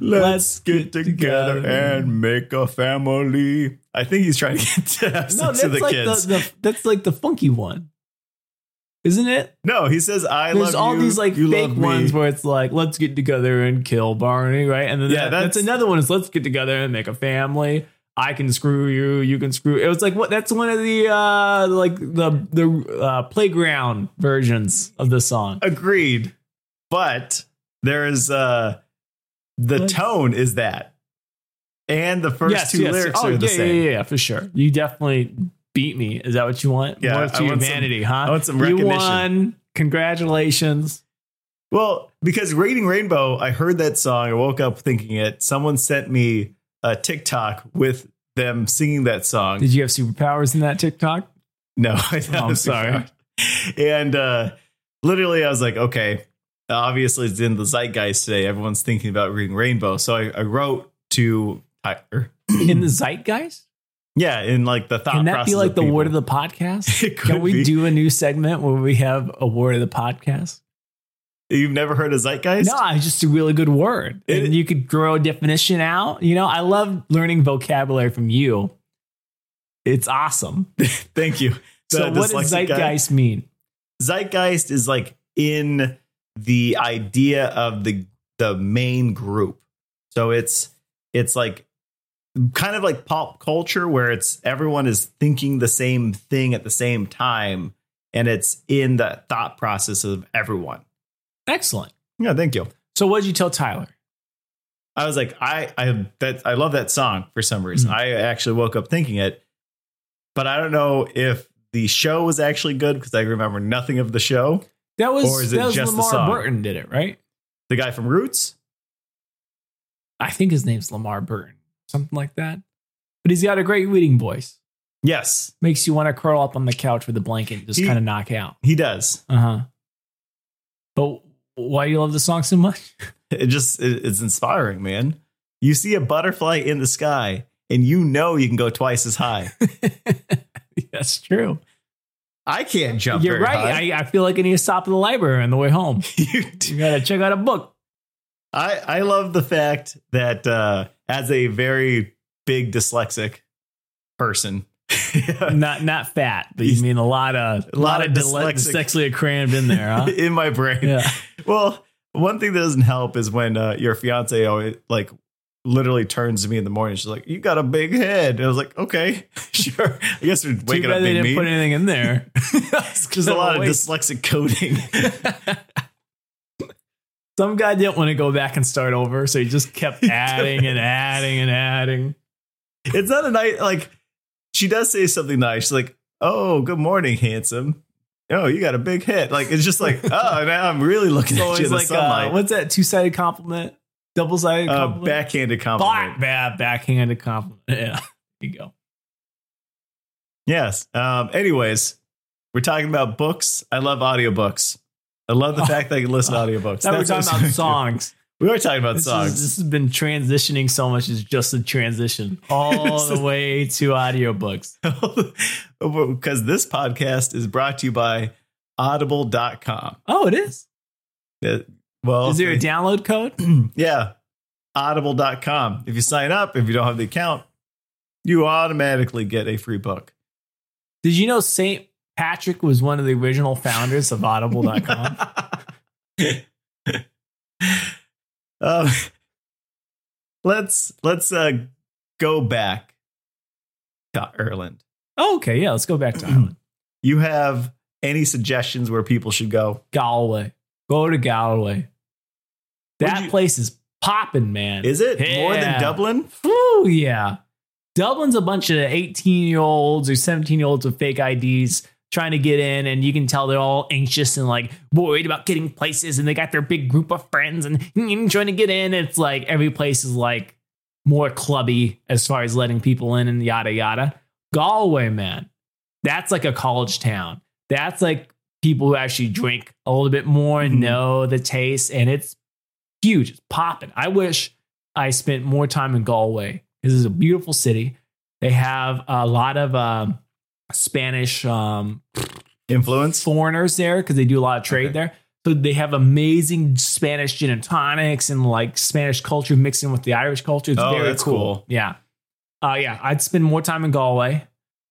Let's get together together. and make a family. I think he's trying to get to, <laughs> No, with the like kids. the, the that's like the funky one, isn't it? no, he says I love you. There's all you. these like fake ones where it's like let's get together and kill Barney, right? And then Yeah, that- that's, that's- another one is let's get together and make a family. I can screw you, you can screw. It was like what? That's one of the uh like the the uh, playground versions of the song. Agreed, but there is uh the Let's- tone is that, and the first two lyrics oh, are yeah, the same. Yeah, yeah, for sure. You definitely beat me. Is that what you want? Yeah, More I to your want some- vanity, huh? I want some recognition. You won. Congratulations. Well, because Reading Rainbow, I heard that song. I woke up thinking it. Someone sent me a TikTok with them singing that song. Did you have superpowers in that TikTok? No, I <laughs> Oh, I'm sorry. And uh, literally, I was like, okay, obviously it's in the zeitgeist today. Everyone's thinking about reading Rainbow. So I, I wrote to Tyler. in the zeitgeist? Yeah, in like the thought Can that be like the people. word of the podcast? <laughs> Can we be. do a new segment where we have a word of the podcast? You've never heard of zeitgeist? No, it's just a really good word. It- and you could grow a definition out. You know, I love learning vocabulary from you. It's awesome. <laughs> Thank you. So, what does guy. zeitgeist mean? zeitgeist is like in the idea of the the main group so it's it's like kind of like pop culture where it's everyone is thinking the same thing at the same time and it's in the thought process of everyone Excellent. yeah thank you So, what did you tell Tyler? i was like i i that i love that song for some reason Mhm. i actually woke up thinking it but i don't know if the show was actually good because I remember nothing of the show. That was Or is it was just the Lamar song? Burton did it, right? The guy from Roots. I think his name's Lamar Burton, something like that. But he's got a great reading voice. Yes, Makes you want to curl up on the couch with a blanket and just kind of knock out. he does. Uh huh. But why you love the song so much? <laughs> It just it- it's inspiring, man. You see a butterfly in the sky, and you know you can go twice as high. <laughs> That's true. I can't jump. You're right. I, I feel like I need to stop at the library on the way home. <laughs> You You gotta check out a book. I I love the fact that uh, as a very big dyslexic person, <laughs> Not not fat, but you mean a lot of A lot of dyslexic crammed in there, huh? <laughs> in my brain. yeah. Well, one thing that doesn't help is when uh, your fiance always like literally turns to me in the morning. She's like, "You got a big head." And I was like, "Okay, <laughs> sure." I guess we're Too waking bad up they didn't meat. put anything in there. There's a lot of dyslexic coding. Some guy didn't want to go back and start over, so he just kept adding and adding and adding. it's not a night like she does say something nice. She's like, "Oh, good morning, handsome." Oh, you got a big head. Like it's just like, <laughs> oh, now I'm really looking So at you in the like, uh, sunlight. what's that two sided compliment? Double sided uh, backhanded compliment. bad, backhanded compliment. Yeah. There you go. Yes. Um, anyways, we're talking about books. I love audiobooks. I love the fact that I can listen to audiobooks. <laughs> Now we're talking about <laughs> songs. We are talking about This, is- songs. this has been transitioning so much. It's just a transition all <laughs> the way to audiobooks. <laughs> because this podcast is brought to you by audible.com. Oh, it is. Well, Is there a download code? <clears throat> yeah, audible.com. If you sign up, if you don't have the account, you automatically get a free book. Did you know St. Patrick was one of the original founders of audible.com? <laughs> um, <laughs> let's let's uh, go back to Ireland. oh, okay. Yeah, let's go back to Ireland. <clears throat> You have any suggestions where people should go? Galway. Go to Galway. That you- place is popping, man. Is it more than Dublin? Oh yeah. Dublin's a bunch of 18 year olds or 17 year olds with fake IDs trying to get in, and you can tell they're all anxious and like worried about getting places, and they got their big group of friends <laughs> and trying to get in. It's like every place is like more clubby as far as letting people in and yada yada. Galway, man, that's like a college town. That's like people who actually drink a little bit more and Mhm. know the taste, and it's huge. It's popping. I wish I spent more time in Galway. This is a beautiful city. They have a lot of um, Spanish um, Influence? foreigners there because they do a lot of trade Okay. there. So they have amazing Spanish gin and tonics and like Spanish culture mixed in with the Irish culture. It's Oh, very that's cool. cool. Yeah. Uh, yeah. I'd spend more time in Galway.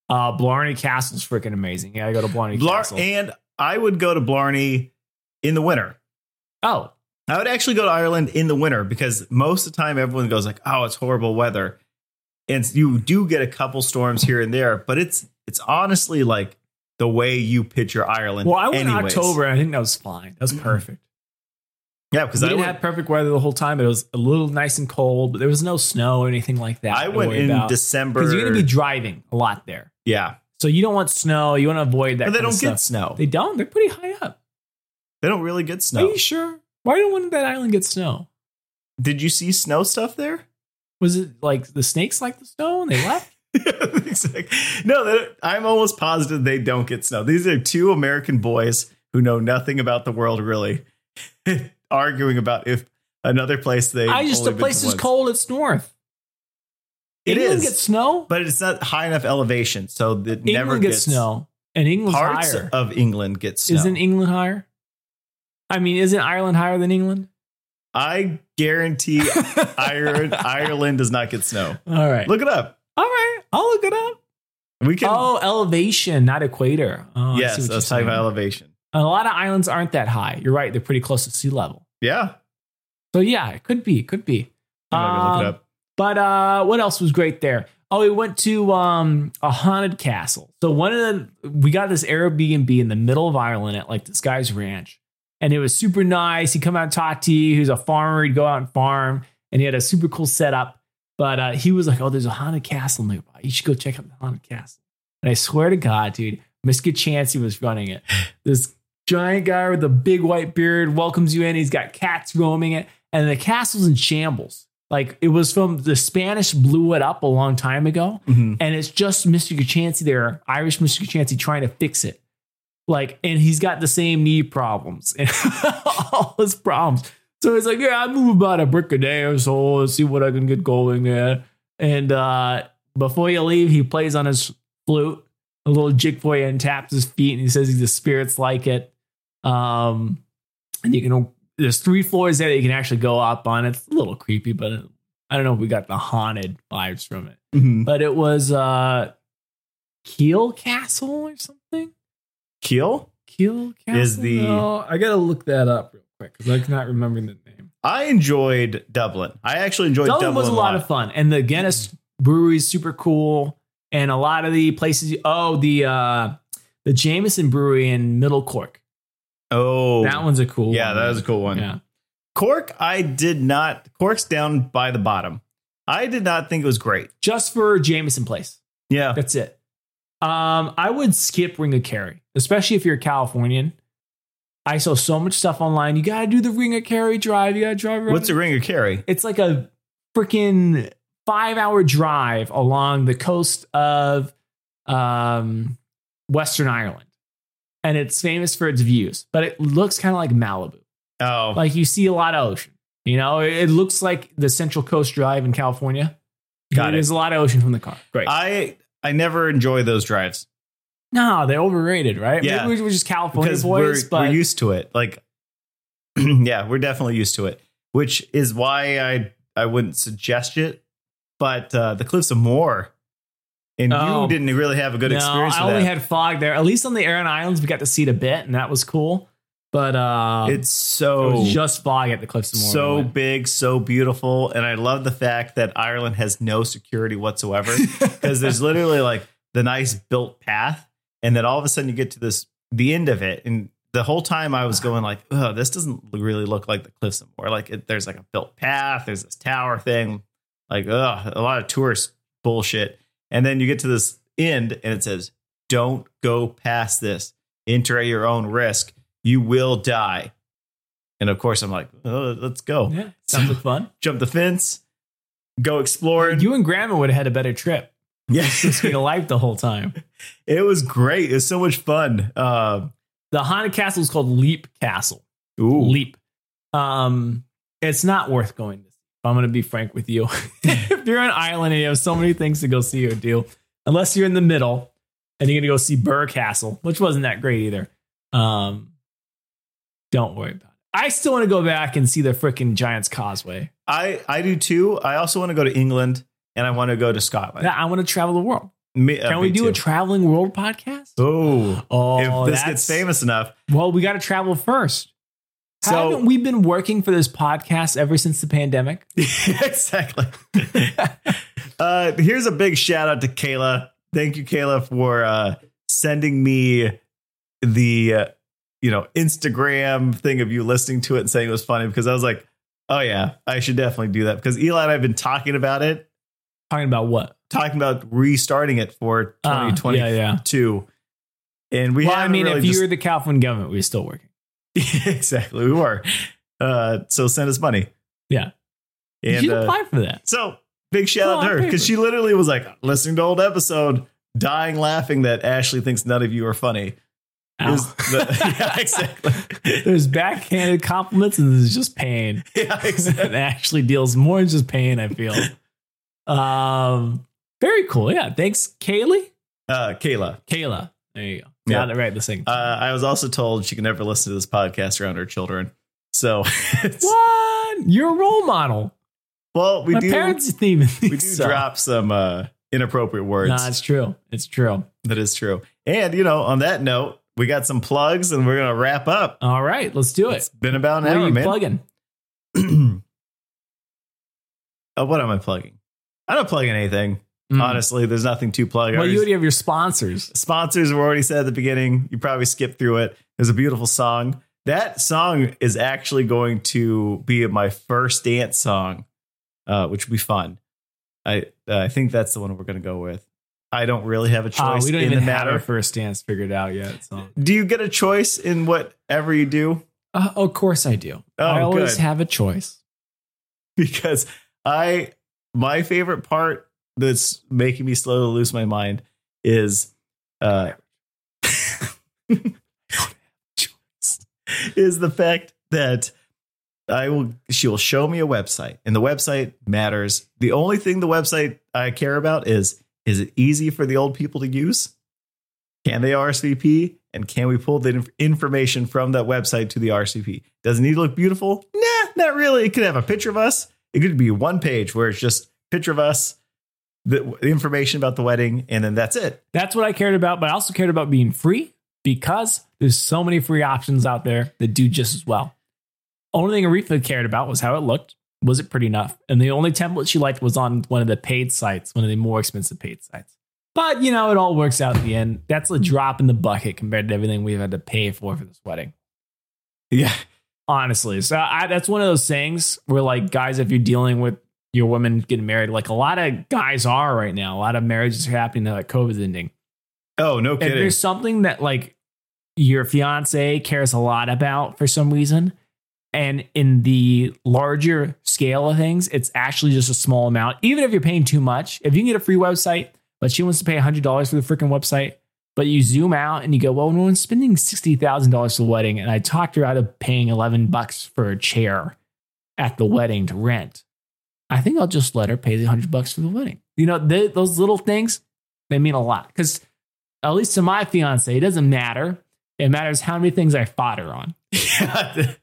Uh, Blarney Castle's freaking amazing. Yeah, I go to Blarney Blar- Castle. and I would go to Blarney in the winter. oh, I would actually go to Ireland in the winter because most of the time everyone goes like, "Oh, it's horrible weather," and you do get a couple storms here and there, but it's it's honestly like the way you picture Ireland. well, I went anyways. in October. And I think that was fine. That was mm-hmm. perfect. Yeah, because I didn't went, have perfect weather the whole time, it was a little nice and cold. But there was no snow or anything like that. I went in about. December. because you're going to be driving a lot there, yeah, so you don't want snow. You want to avoid that. but they don't get snow. They don't. They're pretty high up. They don't really get snow. Are you sure? Why don't that island get snow? Did you see snow stuff there? Was it like the snakes like the snow and they left? <laughs> No, I'm almost positive they don't get snow. These are two American boys who know nothing about the world really, <laughs> arguing about if another place they. I just the place is once. cold. It's north. It England is. gets snow. but it's not high enough elevation, so it England never gets, snow, and England Parts higher. of England gets snow. Isn't England higher? I mean, isn't Ireland higher than England? I guarantee Ireland Ireland does not get snow. <laughs> All right. Look it up. All right. I'll look it up. We can. Oh, elevation, not equator. Oh, yes, you're that's type of elevation. A lot of islands aren't that high. You're right. They're pretty close to sea level. Yeah, So yeah, it could be. Could be. I'm gonna look it Um, up. But uh, what else was great there? Oh, we went to um, a haunted castle. So one of the we got this Airbnb in the middle of Ireland at like this guy's ranch, and it was super nice. He'd come out and talk to you. He was a farmer. He'd go out and farm, and he had a super cool setup. But uh, he was like, "Oh, there's a haunted castle nearby. You should go check out the haunted castle." And I swear to God, dude, Mr. Chansey was running it. <laughs> This giant guy with a big white beard welcomes you in. He's got cats roaming it, and the castle's in shambles. Like it was from the Spanish blew it up a long time ago, Mhm. and it's just Mr. Chansey there, Irish Mr. Chansey, trying to fix it. Like, and he's got the same knee problems and <laughs> all his problems. So he's like, yeah, I move about a brick a day or so. Let's see what I can get going there. And uh, before you leave, he plays on his flute, a little jig for you, and taps his feet. And he says the spirits like it. Um, and you can there's three floors there that you can actually go up on. It's a little creepy, but I don't know if we got the haunted vibes from it. Mhm. But it was uh, Keel Castle or something. Keel. Keel Castle Is the- No, I gotta look that up real quick because I cannot remember the name. I enjoyed Dublin. I actually enjoyed Dublin, Dublin, was a lot of fun, and the Guinness brewery is super cool, and a lot of the places. Oh, the uh, the Jameson Brewery in Middle Cork. Oh, That one's a cool. One. Yeah, one. that was a cool one. Yeah, Cork, I did not. Cork's down by the bottom. I did not think it was great. just for Jameson Place. Yeah, That's it. Um, I would skip Ring of Kerry, especially if you're a Californian. I saw so much stuff online. You gotta do the Ring of Kerry drive. You gotta drive around. what's a ring of Kerry? It's like a freaking five hour drive along the coast of um, Western Ireland. And it's famous for its views, but it looks kind of like Malibu. Oh, Like you see a lot of ocean. You know, it it looks like the Central Coast Drive in California. Got it. There's a lot of ocean from the car. Great. I I never enjoy those drives no, they're overrated, right? Yeah. Maybe we're just California because boys, we're, but we're used to it. Like, <clears throat> yeah, we're definitely used to it, which is why I I wouldn't suggest it. But uh, the Cliffs of Moher, and Oh. you didn't really have a good no, experience. I only that. had fog there. At least on the Aran Islands, we got to see it a bit, and that was cool. But uh, it's it so was just fog at the Cliffs of Moher. so big, so beautiful, and I love the fact that Ireland has no security whatsoever <laughs> because there's literally like the nice built path, and then all of a sudden you get to this the end of it, and the whole time I was going like, oh, this doesn't really look like the Cliffs anymore. Like it, there's like a built path, there's this tower thing, like ugh, a lot of tourist bullshit, and then you get to this end, and it says, "Don't go past this. Enter at your own risk. You will die." And of course, I'm like, oh, let's go. Yeah, sounds like fun. Jump the fence, go explore. You and Grandma would have had a better trip. Yeah, Just being alive the whole time. <laughs> it was great. It's so much fun. Um, The haunted castle is called Leap Castle. ooh, Leap. Um, it's not worth going to. see. I'm going to be frank with you. <laughs> if you're an island and you have so many things to go see or do, unless you're in the middle and you're going to go see Burr Castle, which wasn't that great either. Um, don't worry about it. I still want to go back and see the freaking Giants Causeway. I I do too. I also want to go to England and I want to go to Scotland. Yeah, I want to travel the world. Me- uh, Can we do too. a traveling world podcast? Oh, Oh, if this gets famous enough. Well, we got to travel first. So- Haven't we been working for this podcast ever since the pandemic? <laughs> exactly. <laughs> uh, here's a big shout out to Kayla. Thank you, Kayla, for uh, sending me the uh, you know Instagram thing of you listening to it and saying it was funny because I was like, oh yeah, I should definitely do that because Eli and I have been talking about it, Talking about what? talking about restarting it for Ah, 2022. yeah, yeah. And we well, I mean, really if you just- were the California government, we're still working. <laughs> exactly we were. Uh, so send us money. Yeah. And you uh, apply for that. So big shout out to her because she literally was like listening to old episode, dying laughing that Ashley thinks none of you are funny. The- <laughs> yeah, exactly. <laughs> There's backhanded compliments and there's just pain. yeah, exactly. it actually deals more than just pain, I feel. Um, very cool. Yeah. Thanks, Kaylee. Uh, Kayla. Kayla. There you go. Yeah. Got it right the second Uh. I was also told she can never listen to this podcast around her children. So, <laughs> it's, what? You're a role model. well, we My do parents even we do so. drop some uh, inappropriate words. No, it's true. It's true. that is true. And you know, on that note, we got some plugs, and we're gonna wrap up. All right, let's do It's It's been about an What are hour, you man. plugging? <clears throat> oh, what am I plugging? I'm not plugging anything. Mm. Honestly, there's nothing to plug. I Well, you already- have your sponsors. sponsors were already said at the beginning. You probably skipped through it. There's a beautiful song. That song is actually going to be my first dance song, uh, which will be fun. I I think that's the one we're going to go with. I don't really have a Uh, choice we don't in even the have matter. our first dance figured out yet. So, Do you get a choice in whatever you do? uh, of course I do. Oh, I always good. have a choice. <laughs> Because I, my favorite part that's making me slowly lose my mind is, uh, <laughs> is the fact that I will she will show me a website and the website matters. The only thing the website I care about is is it easy for the old people to use? Can they RSVP? And can we pull the information from that website to the RCP? Does it need to look beautiful? Nah, not really. It could have a picture of us. It could be one page where it's just picture of us, the, the information about the wedding, and then that's it. That's what I cared about, but I also cared about being free because there's so many free options out there that do just as well. Only thing Aretha cared about was how it looked. Was it pretty enough? And the only template she liked was on one of the paid sites, one of the more expensive paid sites. But you know, it all works out in the end. That's a drop in the bucket compared to everything we've had to pay for for this wedding. Yeah. Honestly, so I, that's one of those things where, like, guys, if you're dealing with your woman getting married, like a lot of guys are right now, a lot of marriages are happening now that COVID's ending. Oh, no if there's something that like your fiance cares a lot about for some reason and in the larger scale of things it's actually just a small amount. Even if you're paying too much if you can get a free website but she wants to pay $100 for the freaking website but you zoom out and you go well no one's spending $60000 for the wedding and i talked her out of paying 11 bucks for a chair at the wedding to rent i think i'll just let her pay the 100 bucks for the wedding you know they, those little things they mean a lot because at least to my fiance, it doesn't matter. It matters how many things I fought her on. <laughs>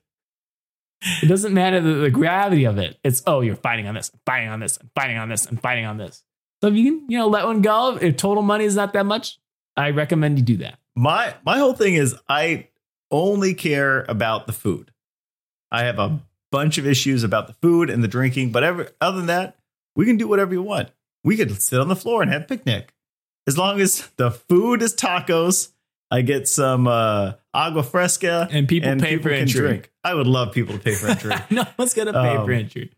It doesn't matter the, the gravity of it. It's oh, you're fighting on this, I'm fighting on this, and fighting on this, and fighting on this. So if you can, you know, let one go, if total money is not that much, I recommend you do that. my my whole thing is I only care about the food. I have a bunch of issues about the food and the drinking, but ever, other than that, we can do whatever you want. We could sit on the floor and have a picnic. As long as the food is tacos, I get some uh, agua fresca And people and pay people for entry. drink. I would love people to pay for entry. <laughs> no one's gonna pay for Um, entry.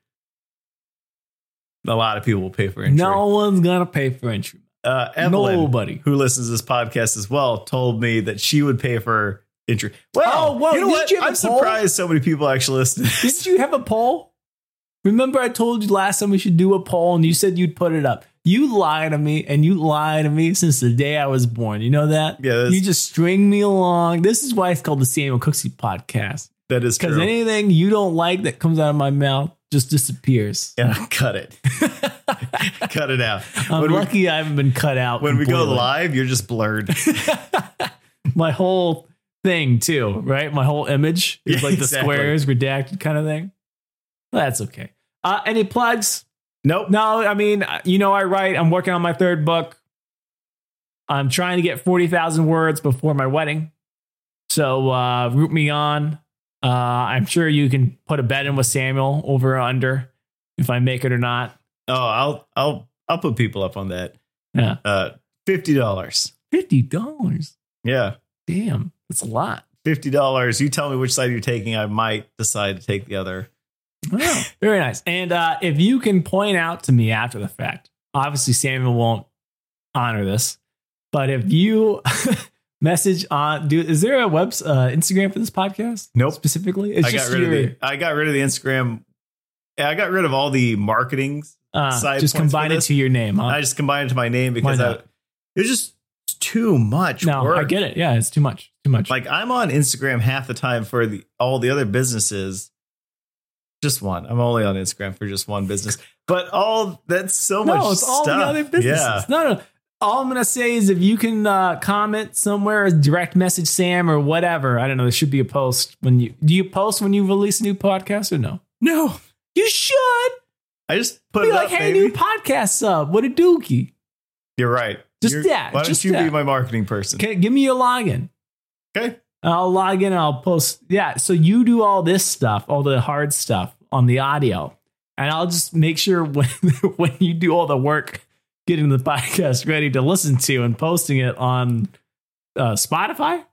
a lot of people will pay for entry. No one's gonna pay for entry. Uh, Evelyn, Nobody. who listens to this podcast as well, told me that she would pay for entry. Well, Oh, whoa, you know what? you I'm surprised so many people actually listen. Didn't you have a poll? Remember, I told you last time we should do a poll, and you said you'd put it up. You lie to me, and you lie to me since the day I was born. You know that? Yeah, you just string me along. This is why it's called the Samuel Cooksey podcast. That is Because anything you don't like that comes out of my mouth just disappears. <laughs> yeah, cut it. <laughs> cut it out. I'm when lucky I haven't been cut out. when we go live, you're just blurred. <laughs> my whole thing too, right? My whole image is Yeah, like the exactly. squares redacted kind of thing. That's okay. Uh, any plugs? nope. No, I mean, you know, I write. I'm working on my third book. I'm trying to get forty thousand words before my wedding. So uh, root me on. Uh, I'm sure you can put a bet in with Samuel over or under if I make it or not. Oh, I'll I'll I'll put people up on that. Yeah, Uh, fifty dollars. fifty dollars. Yeah, Damn, that's a lot. fifty dollars. You tell me which side you're taking. I might decide to take the other. Wow, very nice. And uh, if you can point out to me after the fact, obviously Samuel won't honor this, but if you <laughs> message on, do is there a web uh, Instagram for this podcast? Nope. specifically. It's I got rid your, of the. I got rid of the Instagram. I got rid of all the marketing. uh, side just combine it to your name. Huh? I just combined it to my name because I, it was just too much no, work. I get it. Yeah, it's too much. Too much. Like I'm on Instagram half the time for the all the other businesses. Just one. I'm only on Instagram for just one business. But all that's so much no, it's all stuff. the other businesses. Yeah. No, no. All I'm gonna say is if you can uh, comment somewhere, direct message Sam or whatever. I don't know. There should be a post when you do you post when you release a new podcast or no? No. You should. I just put Be it like, up, hey, baby. new podcast sub. What a dookie. You're right. Just You're- that, Why don't just you be my marketing person? Okay, give me your login. Okay. I'll log in and I'll post. Yeah. So you do all this stuff, all the hard stuff on the audio. And I'll just make sure <laughs> when when you do all the work getting the <laughs> podcast ready to listen to and posting it on uh, Spotify,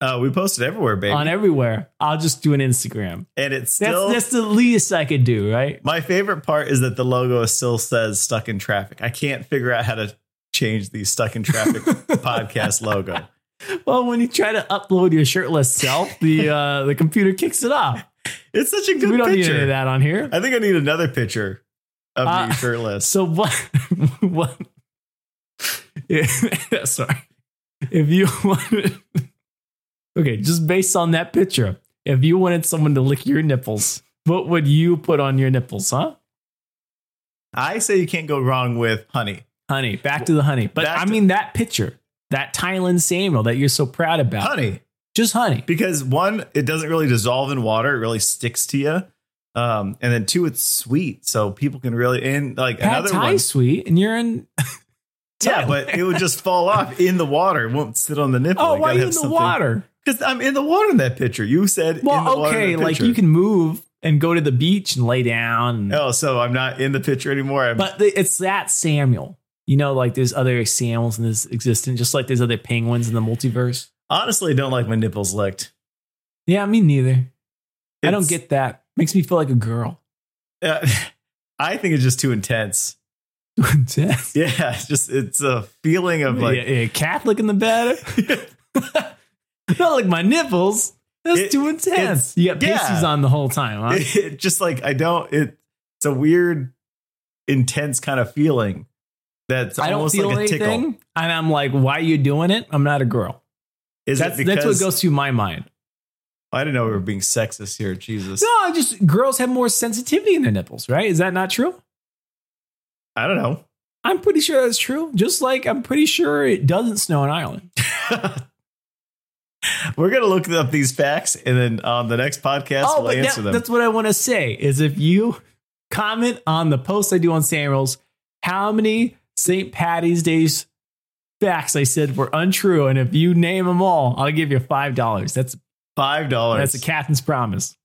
Uh, we post it everywhere, baby. on everywhere, I'll just do an Instagram. and it's That's still that's the least I could do, right? my favorite part is that the logo still says stuck in traffic. I can't figure out how to change the Stuck in Traffic <laughs> podcast logo. Well, when you try to upload your shirtless self, the <laughs> uh, the computer kicks it off. It's such a good we don't picture. need any of that on here. I think I need another picture of Uh, shirtless. So what? <laughs> what? Yeah, <laughs> sorry. If you <laughs> wanted, okay, just based on that picture, if you wanted someone to lick your nipples, what would you put on your nipples, huh? I say you can't go wrong with honey. Honey, back to the honey. But Back I to- mean that picture, that Thailand Samuel that you're so proud about, Honey. just honey. Because one, it doesn't really dissolve in water, it really sticks to you. Um, and then two, it's sweet. So people can really and like Pad another Thai one. sweet, and you're in. <laughs> Yeah, but it would just fall off in the water. It won't sit on the nipple. Oh, why are you in the water? Because I'm in the water in that picture. You said Well, okay, like you can move and go to the beach and lay down. Oh, so I'm not in the picture anymore. I'm, But the, it's that Samuel. You know, like there's other Samuels in this existence, just like there's other penguins in the multiverse. honestly, I don't like my nipples licked. Yeah, me neither. I don't get that. Makes me feel like a girl. Uh, <laughs> I think it's just too intense. <laughs> Intense. Yeah, it's just it's a feeling of like yeah, yeah, Catholic in the bed. <laughs> Not like my nipples. That's It- too intense. You got yeah. pasties on the whole time, huh? it, just like I don't. It, it's a weird, intense kind of feeling. That's I don't almost feel like a anything, tickle. and I'm like, "Why are you doing it?" I'm not a girl. Is That's it because that's what goes through my mind. I didn't know we were being sexist here. Jesus, No, I just girls have more sensitivity in their nipples, right? Is that not true? I don't know. I'm pretty sure that's true. Just like I'm pretty sure it doesn't snow in Ireland. <laughs> We're gonna look up these facts, and then on the next podcast oh, we'll Oh, answer that- them. that's what I want to say is if you comment on the post I do on Samuels, how many St. Patty's Days facts I said were untrue, and if you name them all, I'll give you five dollars. That's Five dollars. that's a captain's promise.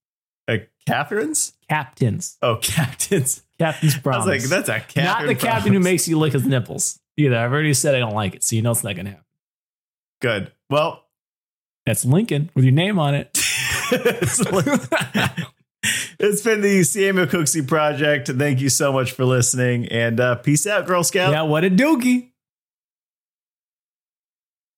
a Catherine's. Captain's Oh, <laughs> captains. captain's I promise. was like, that's a Catherine not the captain who makes you lick his nipples either. I've already said I don't like it, so you know it's not gonna happen. good. Well, That's Lincoln with your name on it. <laughs> <laughs> it's been the Samuel Cooksey Project. Thank you so much for listening, and uh, peace out, Girl Scout. yeah, what a dookie.